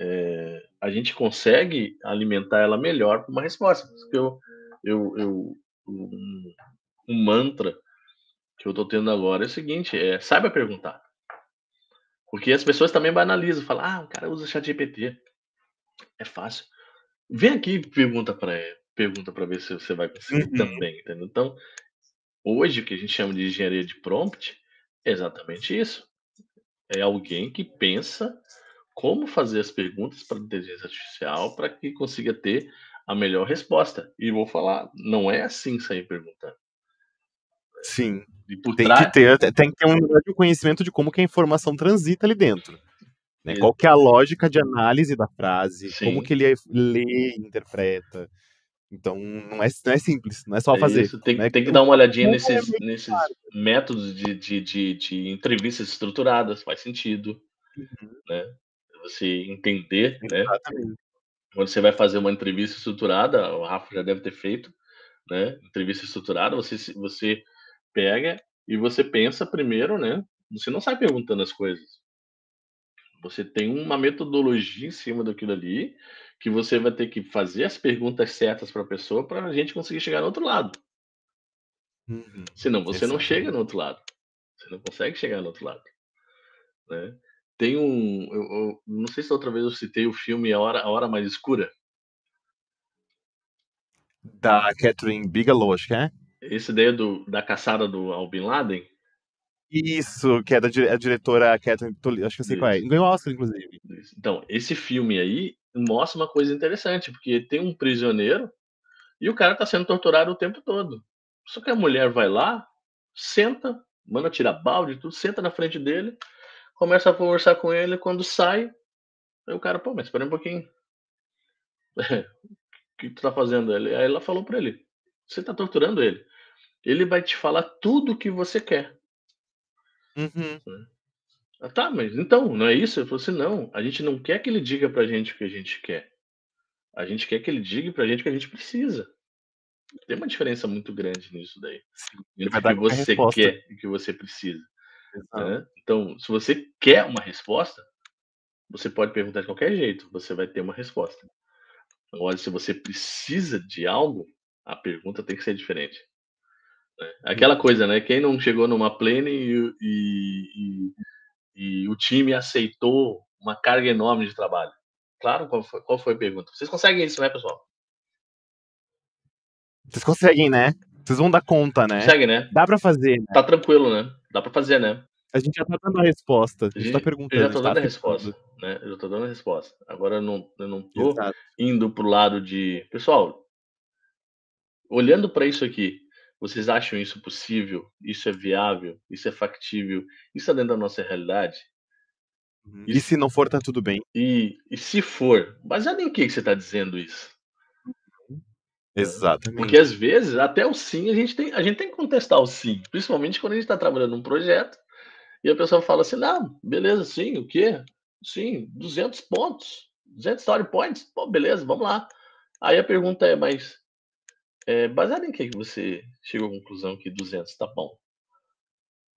é, a gente consegue alimentar ela melhor com uma resposta. Porque eu, eu, eu um, um mantra que eu estou tendo agora é o seguinte: é, saiba perguntar. Porque as pessoas também banalizam, falam, ah, o cara usa chat GPT. É fácil. Vem aqui e pergunta para pergunta para ver se você vai conseguir Uhum. também, entendeu? Então, Hoje, o que a gente chama de engenharia de prompt é exatamente isso. É alguém que pensa como fazer as perguntas para a inteligência artificial para que consiga ter a melhor resposta. E vou falar, não é assim sair perguntando. Sim. tem que ter, tem que ter um conhecimento de como que a informação transita ali dentro. Né? Qual que é a lógica de análise da frase, Sim. como que ele lê e interpreta. Então não é, não é simples, não é só é fazer. Isso, tem, né? tem que dar uma olhadinha nesses, nesses métodos de, de, de, de, entrevistas estruturadas, faz sentido. Uhum. Né? Você entender, né? Exatamente. né? Quando você vai fazer uma entrevista estruturada, o Rafa já deve ter feito, né? Entrevista estruturada, você, você pega e você pensa primeiro, né? Você não sai perguntando as coisas. Você tem uma metodologia em cima daquilo ali que você vai ter que fazer as perguntas certas para a pessoa para a gente conseguir chegar no outro lado. Uhum, Senão você não chega no outro lado. Você não consegue chegar no outro lado. Né? Tem um. Eu, eu, não sei se outra vez eu citei o filme A Hora, a Hora Mais Escura. Da Catherine Bigelow, acho que é? Esse daí é do, da caçada do Al Bin Laden. Isso, que é da a diretora Catherine Toledo, acho que eu sei Isso. qual é. Ganhou Oscar, inclusive. Isso. Então, esse filme aí mostra uma coisa interessante, porque tem um prisioneiro e o cara tá sendo torturado o tempo todo. Só que a mulher vai lá, senta, manda tirar balde, tudo, senta na frente dele, começa a conversar com ele, quando sai, aí o cara, pô, mas espera um pouquinho. *laughs* o que tu tá fazendo? Aí ela falou pra ele, você tá torturando ele. Ele vai te falar tudo o que você quer. Uhum. Ah, tá, mas então, não é isso? Eu falei assim, não, a gente não quer que ele diga pra gente o que a gente quer. A gente quer que ele diga pra gente o que a gente precisa. Tem uma diferença muito grande nisso daí. Sim, entre o que você resposta. quer e o que você precisa. Né? Então, se você quer uma resposta, você pode perguntar de qualquer jeito, você vai ter uma resposta. Agora, se você precisa de algo, a pergunta tem que ser diferente. Né? Aquela coisa, né? Quem não chegou numa plane e, e, e, e, o time aceitou uma carga enorme de trabalho? Claro, qual foi, qual foi a pergunta? Vocês conseguem isso, né, pessoal? Vocês conseguem, né? Vocês vão dar conta, né? Consegue, né? Dá pra fazer, né? Tá tranquilo, né? Dá pra fazer, né? A gente já tá dando a resposta. A gente, tá perguntando. Eu já tô tá dando a resposta, né? Eu já tô dando a resposta. Agora eu não, eu não tô Exato. indo pro lado de. Pessoal, olhando para isso aqui, vocês acham isso possível? Isso é viável? Isso é factível? Isso é dentro da nossa realidade? Uhum. E se não for, tá tudo bem. E, e se for, baseado em que, que você está dizendo isso? Exatamente. Porque às vezes, até o sim, a gente tem, a gente tem que contestar o sim. Principalmente quando a gente está trabalhando num projeto e a pessoa fala assim: não, beleza, sim, o quê? Sim, 200 pontos, 200 story points, pô, beleza, vamos lá. Aí a pergunta é: mas é, baseado em que você chegou à conclusão que 200 tá bom?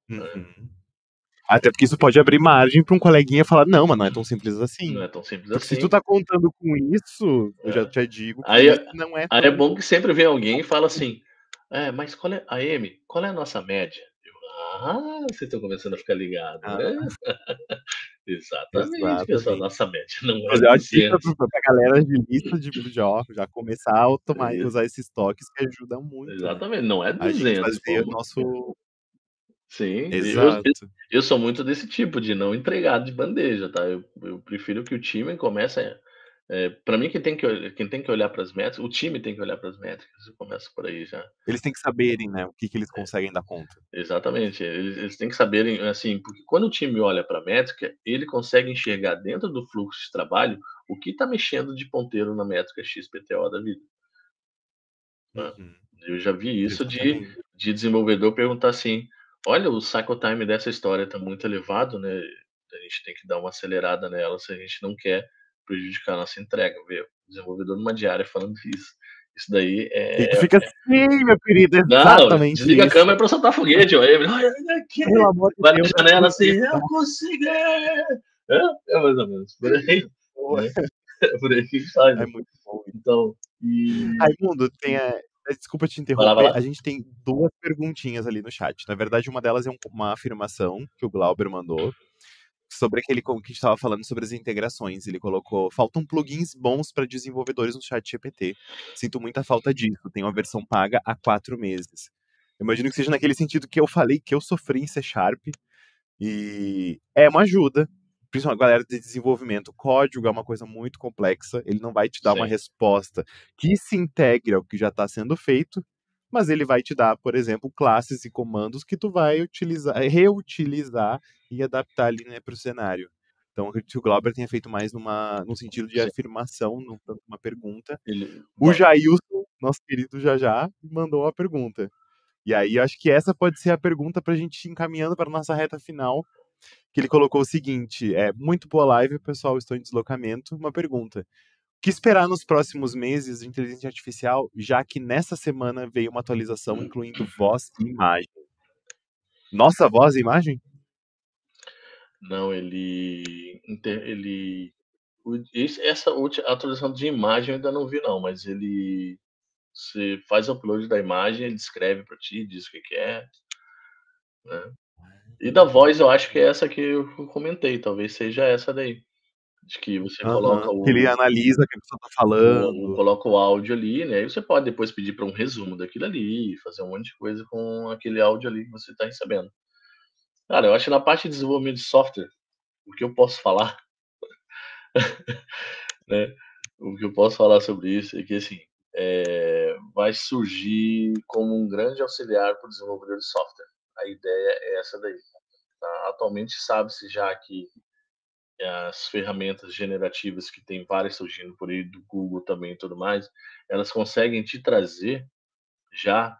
Uhum. Até porque isso pode abrir margem para um coleguinha falar, não, mas não é tão simples assim. Não é tão simples porque assim. se tu tá contando com isso, é. eu já te digo que aí, não é. Aí é bom que sempre vem alguém e fala assim, é, mas qual é, a Amy, qual é a nossa média? Eu, ah, vocês estão começando a ficar ligados, ah. né? Exatamente, Exatamente, pessoal, nossa média não é Mas eu acho que pra galera de lista de *laughs* já, já começar a tomar, usar esses toques que ajudam muito. Né? Exatamente, né? não é 200. A gente fazer o nosso Sim, eu, eu, sou muito desse tipo, de não entregar de bandeja, tá? Eu, eu prefiro que o time comece. É, é para mim, quem tem, que, quem tem que olhar para as métricas, o time tem que olhar para as métricas, começa por aí já. Eles têm que saberem, né, o que, que eles conseguem dar conta. Exatamente, eles, eles têm que saberem, assim, porque quando o time olha para a métrica, ele consegue enxergar dentro do fluxo de trabalho o que está mexendo de ponteiro na métrica XPTO da vida. Né? Uhum. Eu já vi isso de, de desenvolvedor perguntar assim Olha, o cycle time dessa história está muito elevado, né? A gente tem que dar uma acelerada nela se a gente não quer prejudicar a nossa entrega. Ver o desenvolvedor numa diária falando isso. Isso daí é. E fica assim, meu querido, exatamente. Não, desliga isso. a câmera para soltar foguete, ó. Pelo amor de Vai Deus, na janela assim, eu consigo! É, é mais ou menos. Por aí. *laughs* É por aí que sai. É muito bom. Então. E... Raimundo, tem a, é, desculpa te interromper, vai lá, vai lá. a gente tem duas perguntinhas ali no chat. Na verdade, uma delas é um, uma afirmação que o Glauber mandou sobre aquele que a gente estava falando sobre as integrações. Ele colocou: faltam plugins bons para desenvolvedores no chat GPT. Sinto muita falta disso. Tem uma versão paga há quatro meses. Eu imagino que seja naquele sentido que eu falei que eu sofri em C Sharp. E é uma ajuda, principalmente a galera de desenvolvimento, código é uma coisa muito complexa, ele não vai te dar Sim. uma resposta que se integre ao que já está sendo feito, mas ele vai te dar, por exemplo, classes e comandos que tu vai utilizar, reutilizar e adaptar ali né, para o cenário. Então, acredito que o Glauber tenha feito mais numa, num sentido de afirmação, não tanto uma pergunta. Ele... O Jailson, nosso querido Jajá, mandou uma pergunta. E aí, acho que essa pode ser a pergunta para a gente ir encaminhando para nossa reta final, que ele colocou o seguinte: é muito boa live, pessoal, estou em deslocamento. Uma pergunta. O que esperar nos próximos meses de inteligência artificial, já que nessa semana veio uma atualização incluindo voz e imagem? Nossa voz e imagem? Não, ele. ele essa atualização de imagem eu ainda não vi, não, mas ele. Você faz o upload da imagem, ele escreve para ti, diz o que, que é. Né? E da voz, eu acho que é essa que eu comentei, talvez seja essa daí. De que você coloca o. Ele analisa o que a pessoa tá falando. Coloca o áudio ali, né? E você pode depois pedir para um resumo daquilo ali, fazer um monte de coisa com aquele áudio ali que você está recebendo. Cara, eu acho que na parte de desenvolvimento de software, o que eu posso falar, *laughs* né? O que eu posso falar sobre isso é que assim, é, vai surgir como um grande auxiliar para o desenvolvedor de software a ideia é essa daí. Tá? Atualmente sabe-se já que as ferramentas generativas que tem várias surgindo por aí do Google também e tudo mais, elas conseguem te trazer já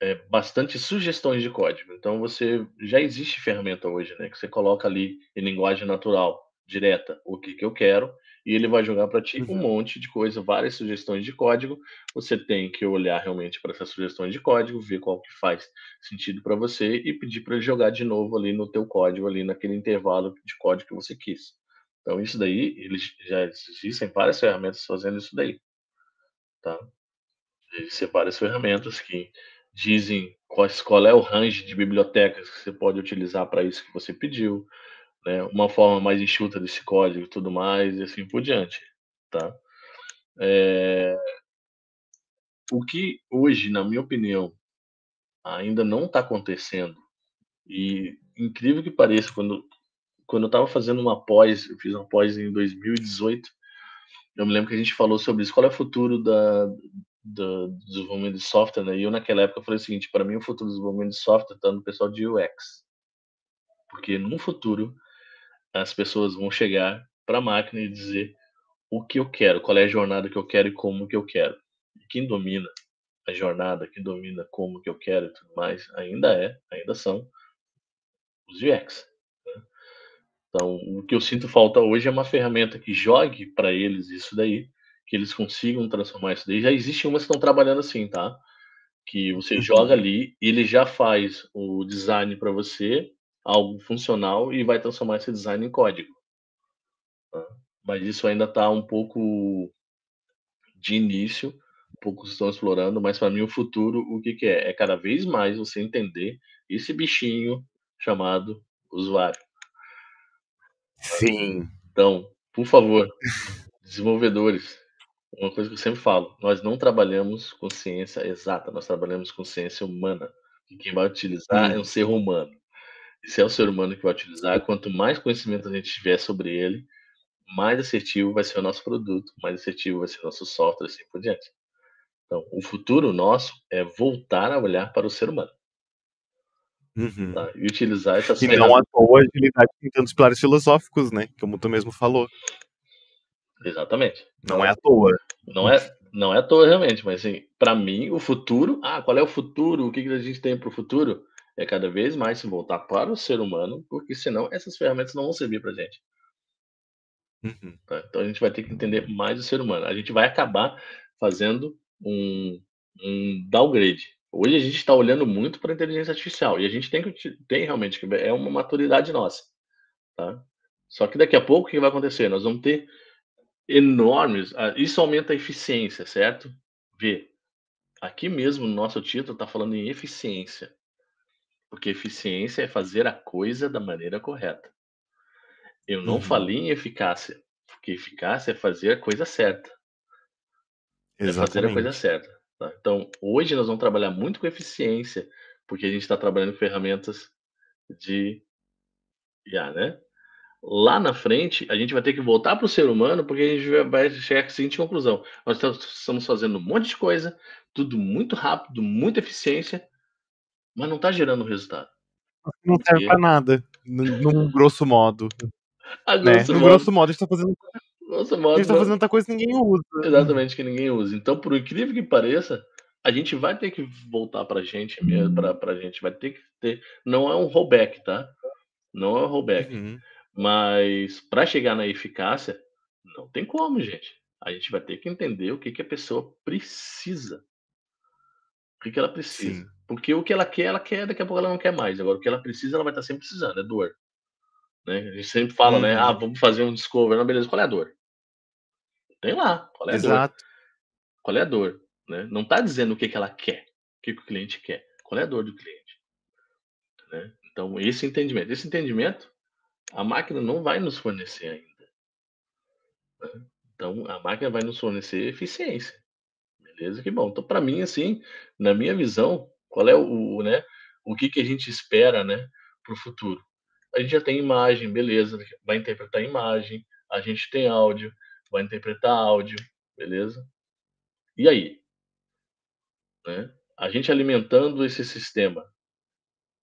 é, bastante sugestões de código. Então você já existe ferramenta hoje, né, que você coloca ali em linguagem natural direta o que que eu quero e ele vai jogar para ti um uhum. monte de coisa, várias sugestões de código. Você tem que olhar realmente para essas sugestões de código, ver qual que faz sentido para você e pedir para ele jogar de novo ali no teu código, ali naquele intervalo de código que você quis. Então isso daí, eles já existem várias ferramentas fazendo isso daí, tá? Existem várias ferramentas que dizem qual, qual é o range de bibliotecas que você pode utilizar para isso que você pediu né, uma forma mais enxuta desse código e tudo mais, e assim por diante, tá? É... O que hoje, na minha opinião, ainda não está acontecendo, e incrível que pareça, quando, quando eu estava fazendo uma pós, eu fiz uma pós em 2018, eu me lembro que a gente falou sobre isso, qual é o futuro da, do, desenvolvimento de software, né? E eu naquela época falei o seguinte, para mim o futuro do desenvolvimento de software está no pessoal de UX. Porque no futuro as pessoas vão chegar para a máquina e dizer o que eu quero, qual é a jornada que eu quero e como que eu quero. E quem domina a jornada, quem domina como que eu quero e tudo mais, ainda é, ainda são os UX. Né? Então, o que eu sinto falta hoje é uma ferramenta que jogue para eles isso daí, que eles consigam transformar isso daí. Já existe umas que estão trabalhando assim, tá? Que você uhum. joga ali, ele já faz o design para você, algo funcional, e vai transformar esse design em código. Tá? Mas isso ainda está um pouco de início, poucos estão explorando, mas para mim o futuro, o que, que é? É cada vez mais você entender esse bichinho chamado usuário. Sim. Então, por favor, desenvolvedores, uma coisa que eu sempre falo, nós não trabalhamos com ciência exata, nós trabalhamos com ciência humana. E quem vai utilizar hum. é um ser humano. Se é o ser humano que vai utilizar, quanto mais conhecimento a gente tiver sobre ele, mais assertivo vai ser o nosso produto, mais assertivo vai ser o nosso software, assim por diante. Então, o futuro nosso é voltar a olhar para o ser humano. Uhum. Tá? E utilizar essas E não à toa a agilidade tem tantos pilares filosóficos, né? Como tu mesmo falou. Exatamente. Não é à toa. Não é, não é à toa realmente, mas assim, para mim, o futuro, ah, qual é o futuro? O que, que a gente tem para o futuro? É cada vez mais se voltar para o ser humano, porque senão essas ferramentas não vão servir para gente. Uhum. Tá? Então a gente vai ter que entender mais o ser humano. A gente vai acabar fazendo um, um downgrade. Hoje a gente está olhando muito para a inteligência artificial e a gente tem que tem realmente que é uma maturidade nossa, tá? Só que daqui a pouco o que vai acontecer? Nós vamos ter enormes. Ah, isso aumenta a eficiência, certo? Vê, aqui mesmo no nosso título está falando em eficiência, porque eficiência é fazer a coisa da maneira correta. Eu não uhum. falei em eficácia, porque eficácia é fazer a coisa certa. É fazer a coisa certa. Tá? Então, hoje nós vamos trabalhar muito com eficiência, porque a gente está trabalhando em ferramentas de IA, né? Lá na frente, a gente vai ter que voltar para o ser humano, porque a gente vai chegar à seguinte conclusão: nós estamos fazendo um monte de coisa, tudo muito rápido, muita eficiência, mas não está gerando resultado. Não serve para nada, num grosso modo. A né? grosso No modo, grosso modo, a gente está fazendo, grosso a modo, gente tá fazendo tanta coisa que ninguém usa. Exatamente, que ninguém usa. Então, por incrível que pareça, a gente vai ter que voltar pra gente mesmo, pra, pra gente, vai ter que ter. Não é um rollback, tá? Não é um rollback. Uhum. Mas para chegar na eficácia, não tem como, gente. A gente vai ter que entender o que, que a pessoa precisa. O que, ela precisa. Sim. Porque o que ela quer, ela quer, daqui a pouco ela não quer mais. Agora, o que ela precisa, ela vai estar sempre precisando, é dor. Né? A gente sempre fala, né? Uhum. Ah, vamos fazer um discover. Não, beleza, qual é a dor? Tem lá, qual é a dor? Exato. Qual é a dor? Né? Não está dizendo o que, que ela quer, o que, que o cliente quer. Qual é a dor do cliente? Né? Então, esse entendimento. Esse entendimento, a máquina não vai nos fornecer ainda. né? Então, a máquina vai nos fornecer eficiência. Beleza? Que bom. Então, para mim, assim, na minha visão, qual é o, o, né, o que, que a gente espera né, para o futuro? A gente já tem imagem, beleza, vai interpretar imagem, a gente tem áudio, vai interpretar áudio, beleza? E aí? Né? A gente alimentando esse sistema,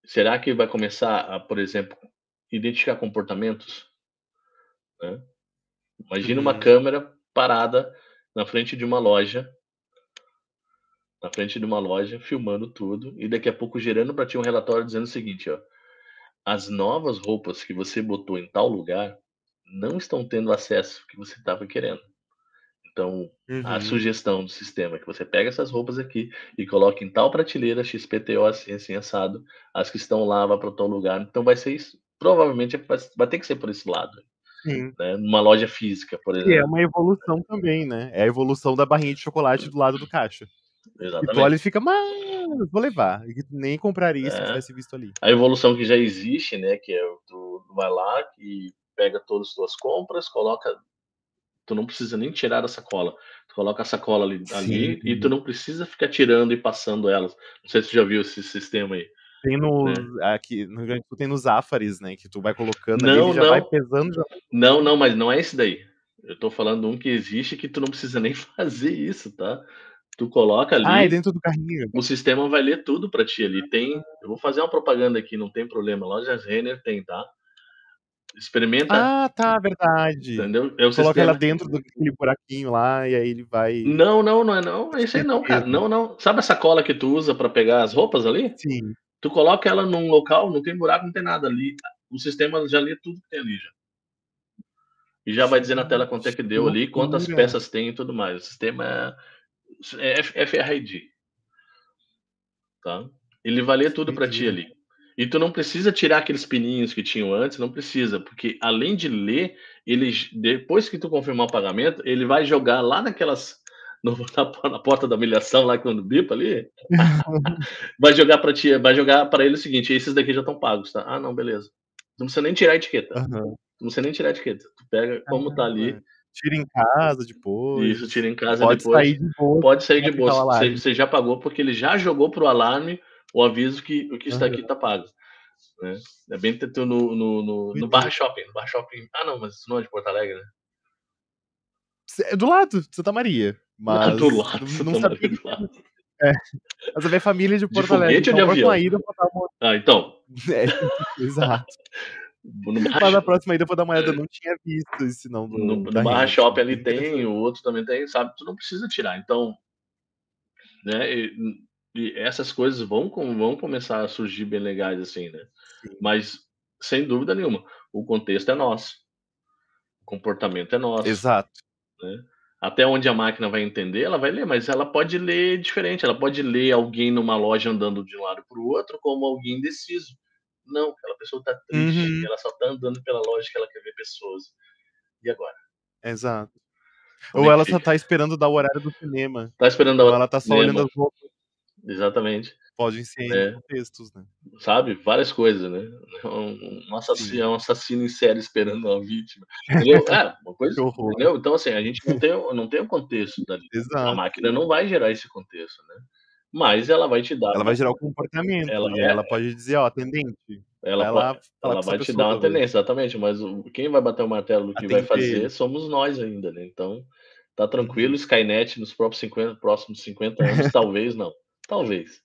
será que vai começar a, por exemplo, identificar comportamentos? Né? Imagina uma Uhum. câmera parada na frente de uma loja, na frente de uma loja, filmando tudo, e daqui a pouco gerando para ti um relatório dizendo o seguinte, ó, as novas roupas que você botou em tal lugar não estão tendo acesso que você estava querendo. Então, a Uhum. sugestão do sistema é que você pega essas roupas aqui e coloque em tal prateleira XPTO assim, assim, assado, as que estão lá vá para tal lugar. Então vai ser isso. Provavelmente vai, vai ter que ser por esse lado, Sim. né? Numa loja física, por Que é exemplo. uma evolução também, né? É a evolução da barrinha de chocolate do lado do caixa. E tu olha Exatamente. e fica, mas vou levar. E nem compraria se É. tivesse visto ali. A evolução que já existe, né? Que é tu vai lá e pega todas as tuas compras, coloca. Tu não precisa nem tirar da sacola. Tu coloca a sacola ali, ali e tu Sim. não precisa ficar tirando e passando elas. Não sei se tu já viu esse sistema aí. Tem Né? nos. Aqui no Rio Grande do Sul tem nos Zafares, né? Que tu vai colocando ali, Não, ele já vai não. pesando. Já... Não, não, mas não é esse daí. Eu tô falando um que existe que tu não precisa nem *laughs* fazer isso, tá? Tu coloca ali. Ah, é dentro do carrinho. O sistema vai ler tudo para ti ali. Tem. Eu vou fazer uma propaganda aqui, não tem problema. Lojas Renner tem, tá? Experimenta. Ah, tá, verdade. Entendeu? É Coloca o sistema. ela dentro daquele buraquinho lá e aí ele vai. Não, não, não é não. É isso aí não, cara. Não, não. Sabe essa cola que tu usa para pegar as roupas ali? Sim. Tu coloca ela num local, não tem buraco, não tem nada ali. O sistema já lê tudo que tem ali já. E já vai dizer na tela quanto é que deu ali, quantas peças tem e tudo mais. O sistema é FRID. Tá? Ele vai ler tudo para ti ali. E tu não precisa tirar aqueles pininhos que tinham antes, não precisa, porque além de ler, ele depois que tu confirmar o pagamento, ele vai jogar lá naquelas no- *laughs* na, na porta da humilhação lá quando bipa ali, *laughs* vai jogar para ti, vai jogar para ele o seguinte, esses daqui já estão pagos, tá? Ah, não, beleza. Não precisa nem tirar a etiqueta. Aham. Não precisa nem tirar a etiqueta. Tu pega como tá ali, Tira em casa depois. isso, tira em casa Pode depois. sair de boa. Pode sair de o bolsa. Você, você já pagou porque ele já jogou pro alarme o aviso que o que está aqui está pago. Né? É bem tu no, no, no, no Barra Shopping. No Barra Shopping. Ah, não, mas isso não é de Porto Alegre, né? É do lado, de Santa Maria. Mas. Ah, do lado, não- Não, sabia. do lado. Mas a minha família é de Porto foguete Alegre. de então, próxima avião? uma. Ah, então. *laughs* É, exato. Mas *laughs* na próxima ida eu vou dar uma olhada. Eu não tinha visto esse não do. no, no Barra. Shopping ali tem, o outro também tem, sabe? Tu não precisa tirar. Então, né? E, e essas coisas vão, vão começar a surgir bem legais assim, né? Sim. Mas, sem dúvida nenhuma, o contexto é nosso. O comportamento é nosso. Exato. até onde a máquina vai entender, ela vai ler, mas ela pode ler diferente. Ela pode ler alguém numa loja andando de um lado para o outro como alguém indeciso. Não, aquela pessoa está triste, Uhum. ela só está andando pela loja que ela quer ver pessoas. E agora? Exato. Como Ou é ela só tá esperando dar o horário do cinema. Tá esperando Ou a ela tá só cinema. olhando as roupas. Exatamente. Podem ser É. contextos, né? Sabe? Várias coisas, né? Um, um assassino, é um assassino em série esperando uma vítima. Entendeu? *laughs* É, uma coisa. Entendeu? Então, assim, a gente não tem, não tem o contexto dali. A Exato. máquina não vai gerar esse contexto, né? Mas ela vai te dar. Ela vai gerar o comportamento. Ela- e aí ela pode dizer, ó, atendente. Ela, ela com vai te dar uma tendência, exatamente. Mas quem vai bater o martelo do que vai fazer somos nós ainda, né? Então, tá Uhum. tranquilo. Skynet nos próximos 50, próximos 50 anos, *laughs* talvez não. Talvez.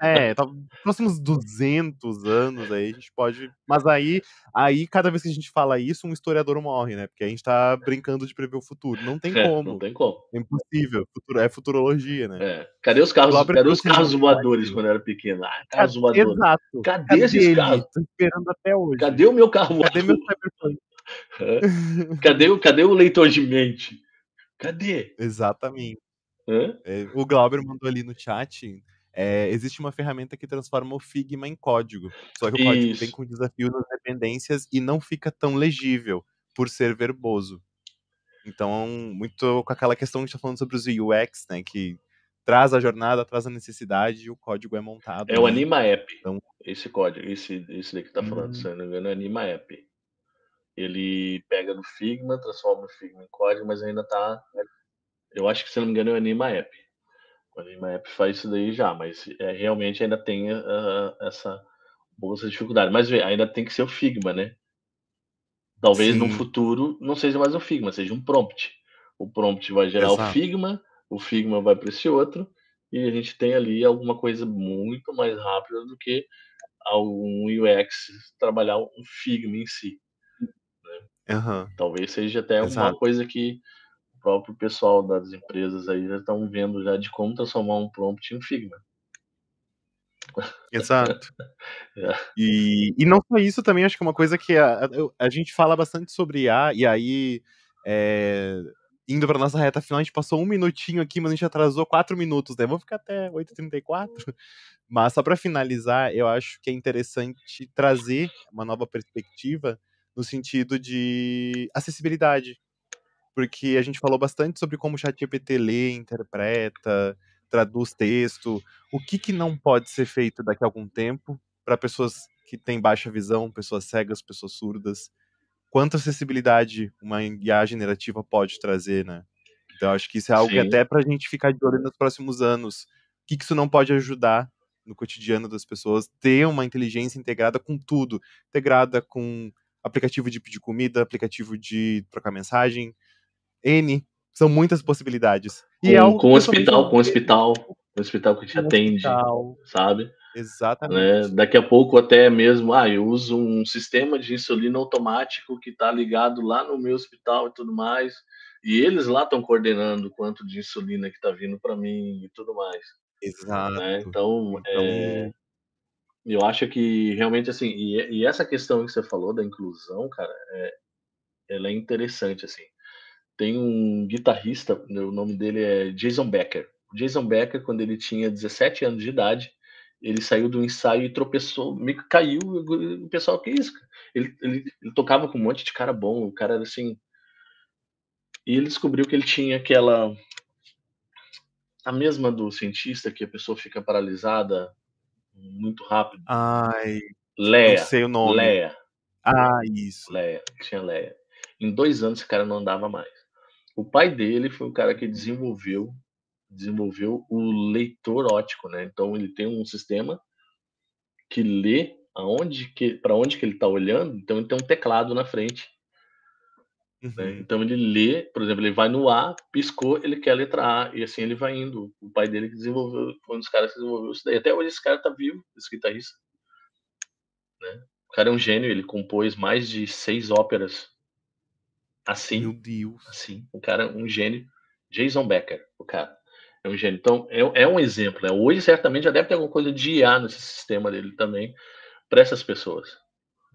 É, tá, próximos 200 anos aí a gente pode. Mas aí, aí, cada vez que a gente fala isso, um historiador morre, né? Porque a gente tá brincando de prever o futuro. Não tem É, como. não tem como. É impossível. Futuro- é futurologia, né? É. Cadê os carros, cadê os carros voadores quando eu era pequeno? Ah, Ca- carros voadores. Exato. Cadê esses ele? carros? Tô esperando até hoje. Cadê o meu carro Cadê meu voador? Cyberpunk? *laughs* É. Cadê, cadê o leitor de mente? Cadê? Exatamente. É, o Glauber mandou ali no chat. é, existe uma ferramenta que transforma o Figma em código. Só que o código Isso. vem com desafio nas dependências e não fica tão legível por ser verboso. Então, muito com aquela questão que a gente tá falando sobre os UX, né? Que traz a jornada, traz a necessidade e o código é montado. É o ali. Anima App. Então- Esse código, esse, esse daqui que tá falando, Hum. se eu não me engano, é Anima App. Ele pega no Figma, transforma o Figma em código, mas ainda tá. Eu acho que, se não me engano, é o Anima App. O Anima App faz isso daí já, mas é, realmente ainda tem ah, essa bolsa dificuldade. Mas vê, ainda tem que ser o Figma, né? Talvez no Sim. futuro não seja mais o Figma, seja um prompt. O prompt vai gerar o Exato. Figma, o Figma vai para esse outro, e a gente tem ali alguma coisa muito mais rápida do que um UX trabalhar um Figma em si. Aham. Talvez seja até uma Exato. coisa que o próprio pessoal das empresas aí já estão vendo já de como transformar um prompt em um Figma. Exato. *laughs* É. E, e não só isso também, acho que é uma coisa que a, a, a gente fala bastante sobre IA, e aí, é, indo para nossa reta final, a gente passou um minutinho aqui, mas a gente atrasou quatro minutos, né? Vou ficar até 8h34. *laughs* Mas só para finalizar, eu acho que é interessante trazer uma nova perspectiva no sentido de acessibilidade. Porque a gente falou bastante sobre como o ChatGPT lê, interpreta, traduz texto, o que, que não pode ser feito daqui a algum tempo para pessoas que têm baixa visão, pessoas cegas, pessoas surdas. Quanta acessibilidade uma IA generativa pode trazer, né? Então, acho que isso é algo que até para a gente ficar de olho nos próximos anos. O que, que isso não pode ajudar no cotidiano das pessoas? Ter uma inteligência integrada com tudo. Integrada com aplicativo de pedir comida, aplicativo de trocar mensagem, N São muitas possibilidades. E com, é algo com o hospital, com o hospital, o hospital que te atende, hospital. sabe? Exatamente. Né? Daqui a pouco até mesmo, ah, eu uso um sistema de insulina automático que está ligado lá no meu hospital e tudo mais, e eles lá estão coordenando quanto de insulina que está vindo para mim e tudo mais. Exato. Né? Então, então... É, eu acho que realmente assim, e, e, essa questão que você falou da inclusão, cara, é, ela é interessante assim. Tem um guitarrista, o nome dele é Jason Becker. O Jason Becker, quando ele tinha 17 anos de idade, ele saiu do ensaio e tropeçou, meio que caiu. O pessoal, que isso? Ele, ele, ele, tocava com um monte de cara bom, o cara era assim. E ele descobriu que ele tinha aquela. A mesma do cientista, que a pessoa fica paralisada muito rápido. Ai. Leia. Não sei o nome. Leia. Ah, isso. Leia. Tinha Leia. Em dois anos esse cara não andava mais. O pai dele foi o cara que desenvolveu desenvolveu o leitor ótico, né? Então ele tem um sistema que lê aonde que para onde que ele está olhando, então ele tem um teclado na frente. Né? Uhum. Né? Então ele lê, por exemplo, ele vai no A, piscou, ele quer a letra A, e assim ele vai indo. O pai dele que desenvolveu, foi um dos caras que desenvolveu isso daí. Até hoje esse cara tá vivo, esse guitarrista. Né? O cara é um gênio, ele compôs mais de seis óperas. Assim. Meu Deus. Assim. O cara é um gênio. Jason Becker, o cara. É um gênio. Então, é, é um exemplo. Né? Hoje, certamente, já deve ter alguma coisa de IA nesse sistema dele também, para essas pessoas.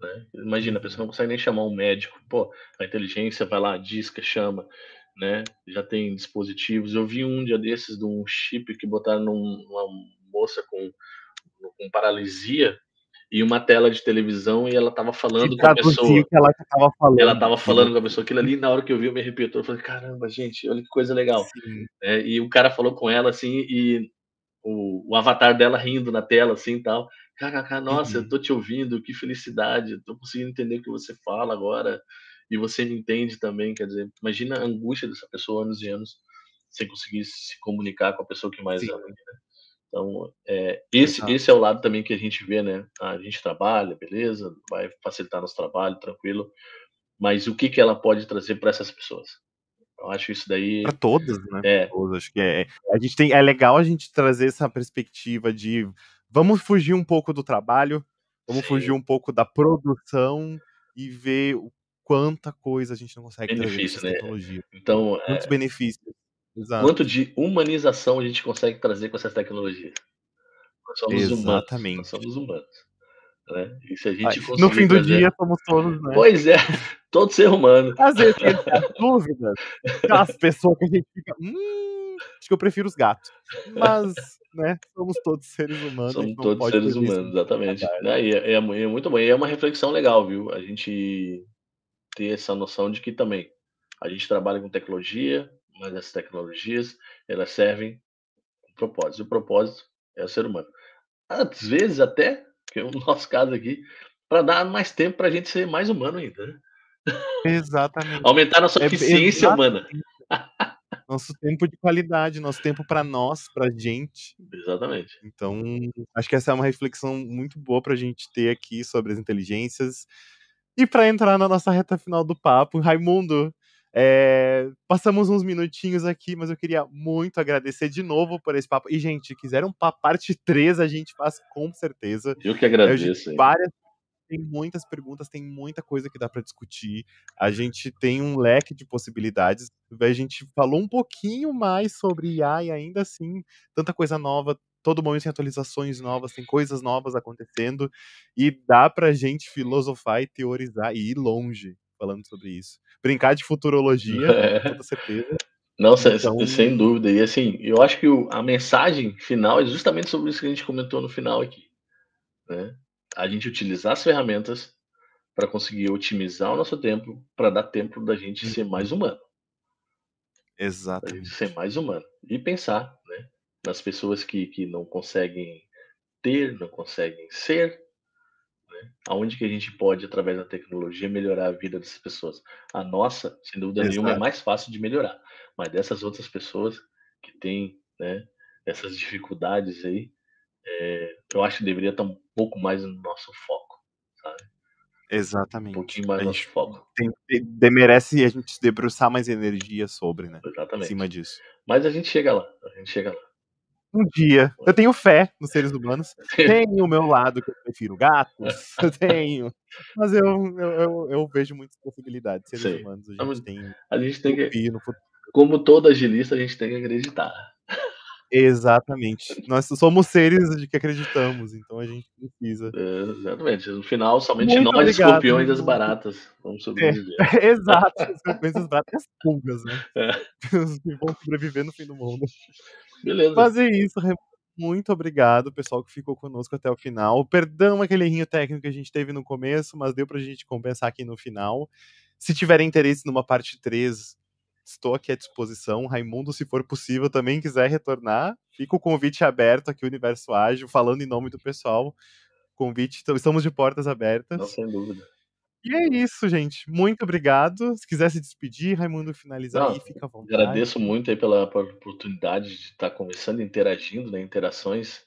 Né? Imagina, a pessoa não consegue nem chamar um médico. Pô, a inteligência vai lá, disca, chama. Né? Já tem dispositivos. Eu vi um dia desses de um chip que botaram numa moça com, com paralisia e uma tela de televisão e ela tava falando com a pessoa. Que ela tava falando. Ela tava falando com a pessoa. Aquilo ali, na hora que eu vi, eu me arrepiou. Eu falei, caramba, gente, olha que coisa legal. É, e o cara falou com ela, assim, e o, o avatar dela rindo na tela, assim, e tal. Caraca, nossa, uhum. eu tô te ouvindo, que felicidade. Tô conseguindo entender o que você fala agora. E você me entende também, quer dizer, imagina a angústia dessa pessoa anos e anos sem conseguir se comunicar com a pessoa que mais Sim. ama. Né? Então, é, esse, esse é o lado também que a gente vê, né? A gente trabalha, beleza, vai facilitar nosso trabalho, tranquilo, mas o que, que ela pode trazer para essas pessoas? Eu acho isso daí. Para todas, né? É. Todas, acho que é, a gente tem, é legal a gente trazer essa perspectiva de vamos fugir um pouco do trabalho, vamos Sim. fugir um pouco da produção e ver o quanta coisa a gente não consegue Benefício, trazer né? tecnologia. Então, muitos é... benefícios. Exato. Quanto de humanização a gente consegue trazer com essas tecnologias? Nós somos Exatamente. humanos. Nós somos humanos. Né? E se a gente Ai, no fim do trazer... dia somos todos, né? Pois é, *laughs* todo ser humano. Às vezes tem dúvidas. As pessoas que a gente fica. Hum, acho que eu prefiro os gatos. Mas, né, somos todos seres humanos. Somos todos seres humanos, exatamente. Né? E é, é, é muito bom. E é uma reflexão legal, viu? A gente ter essa noção de que também a gente trabalha com tecnologia, mas essas tecnologias elas servem um propósito. E o propósito é o ser humano. Às vezes até, que é o *laughs* nosso caso aqui, para dar mais tempo para a gente ser mais humano ainda. Né? Exatamente. Aumentar nossa eficiência é, humana. Nosso tempo de qualidade, nosso tempo para nós, para gente. Exatamente. Então, acho que essa é uma reflexão muito boa para a gente ter aqui sobre as inteligências. E para entrar na nossa reta final do papo, Raimundo, é, passamos uns minutinhos aqui, mas eu queria muito agradecer de novo por esse papo. E, gente, quiser um papo parte 3, a gente faz com certeza. Eu que agradeço. Eu, várias, tem muitas perguntas, tem muita coisa que dá para discutir. A gente tem um leque de possibilidades. A gente falou um pouquinho mais sobre IA e ainda assim, tanta coisa nova. Todo momento tem atualizações novas, tem coisas novas acontecendo. E dá pra gente filosofar e teorizar e ir longe falando sobre isso. Brincar de futurologia, é. com toda certeza. Não, então... sem dúvida. E assim, eu acho que o, a mensagem final é justamente sobre isso que a gente comentou no final aqui. Né? A gente utilizar as ferramentas para conseguir otimizar o nosso tempo, para dar tempo da gente ser mais uhum. humano. Exatamente. ser mais humano. E pensar né, nas pessoas que, que não conseguem ter, não conseguem ser, aonde que a gente pode, através da tecnologia, melhorar a vida dessas pessoas. A nossa, sem dúvida Exato. nenhuma, é mais fácil de melhorar. Mas dessas outras pessoas que têm né, essas dificuldades aí, é, eu acho que deveria estar um pouco mais no nosso foco, sabe? Um Exatamente. pouquinho mais A nosso foco. tem, de- de- merece a gente debruçar mais energia sobre, né? Em Exatamente. cima disso. Mas a gente chega lá. A gente chega lá. Um dia. Eu tenho fé nos seres humanos. *laughs* Tenho o meu lado que eu prefiro gatos. Eu *laughs* tenho. Mas eu, eu, eu, eu vejo muitas possibilidades. Seres Sei. humanos, a gente tem A gente tem que, como todo agilista, a gente tem que acreditar. Exatamente. Nós somos seres de que acreditamos, então a gente precisa. É, exatamente. No final, somente Muito nós, obrigado, escorpiões as Raimundo. baratas, vamos sobreviver. *laughs* Exato. As coisas bratas e as pulgas, né? É. Os que vão sobreviver no fim do mundo. Beleza. É isso, Raimundo. Muito obrigado, pessoal que ficou conosco até o final. Perdão aquele errinho técnico que a gente teve no começo, mas deu pra gente compensar aqui no final. Se tiverem interesse numa parte 3, estou aqui à disposição. Raimundo, se for possível, também quiser retornar, fica o convite aberto aqui, Universo Ágil, falando em nome do pessoal. Convite, então, estamos de portas abertas. Não, sem dúvida. E é isso, gente. Muito obrigado. Se quiser se despedir, Raimundo, finalizar Não, aí, fica à vontade. Agradeço muito aí pela, pela oportunidade de estar conversando, interagindo, né? Interações.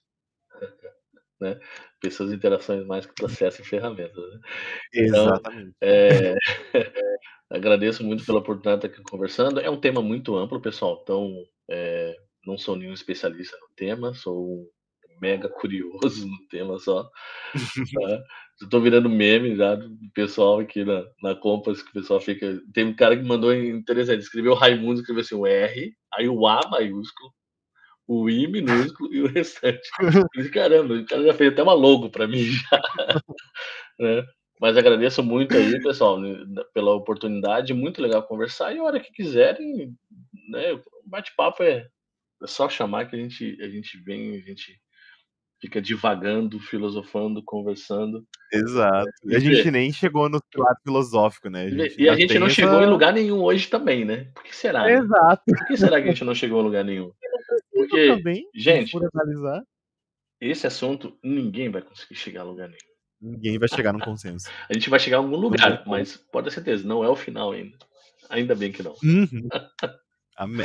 *laughs* Né? Pessoas interações mais que processo e ferramentas. Né? Então, Exatamente. É, *laughs* agradeço muito pela oportunidade de estar aqui conversando. É um tema muito amplo, pessoal. Então, é, não sou nenhum especialista no tema, sou um mega *laughs* curioso no tema só. Tá? Estou virando meme já do pessoal aqui na, na Compass, que o pessoal fica. Tem um cara que mandou interessante, escreveu Raimundo, escreveu assim o R, aí o A maiúsculo, o I minúsculo e o restante. *laughs* Disse, Caramba, o cara já fez até uma logo para mim já. *laughs* né? Mas agradeço muito aí, pessoal, né, pela oportunidade. Muito legal conversar. E a hora que quiserem, né? O bate-papo é, é só chamar que a gente, a gente vem, a gente fica divagando, filosofando, conversando. Exato. E a gente nem chegou no lado filosófico, né? E a gente não essa- chegou em lugar nenhum hoje também, né? Por que será? né? Exato. Por que será que a gente não chegou em lugar nenhum? Porque, também, gente, por analisar, esse assunto ninguém vai conseguir chegar a lugar nenhum. ninguém vai chegar num consenso. A gente vai chegar a algum lugar, mas pode ter certeza, não é o final ainda. Ainda bem que não. Uhum.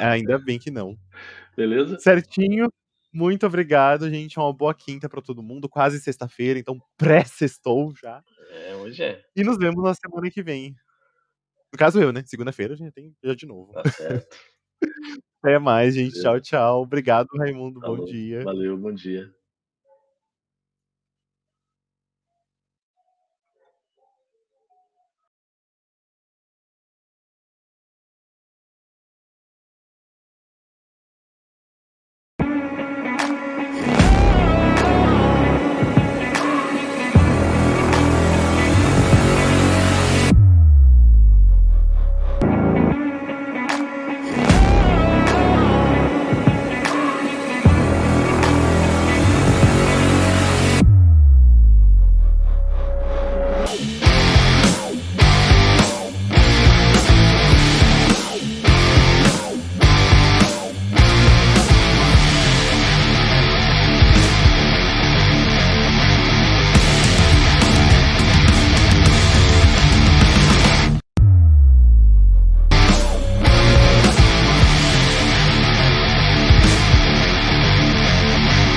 Ainda bem que não. Beleza? Certinho. Muito obrigado, gente. Uma boa quinta pra todo mundo. Quase sexta-feira, então pré-sextou já. É, hoje é. E nos vemos na semana que vem. No caso, eu, né? Segunda-feira a gente tem já de novo. Tá certo. *laughs* Até mais, gente. Tchau, tchau. Obrigado, Raimundo. Bom Falou. dia. Valeu, bom dia.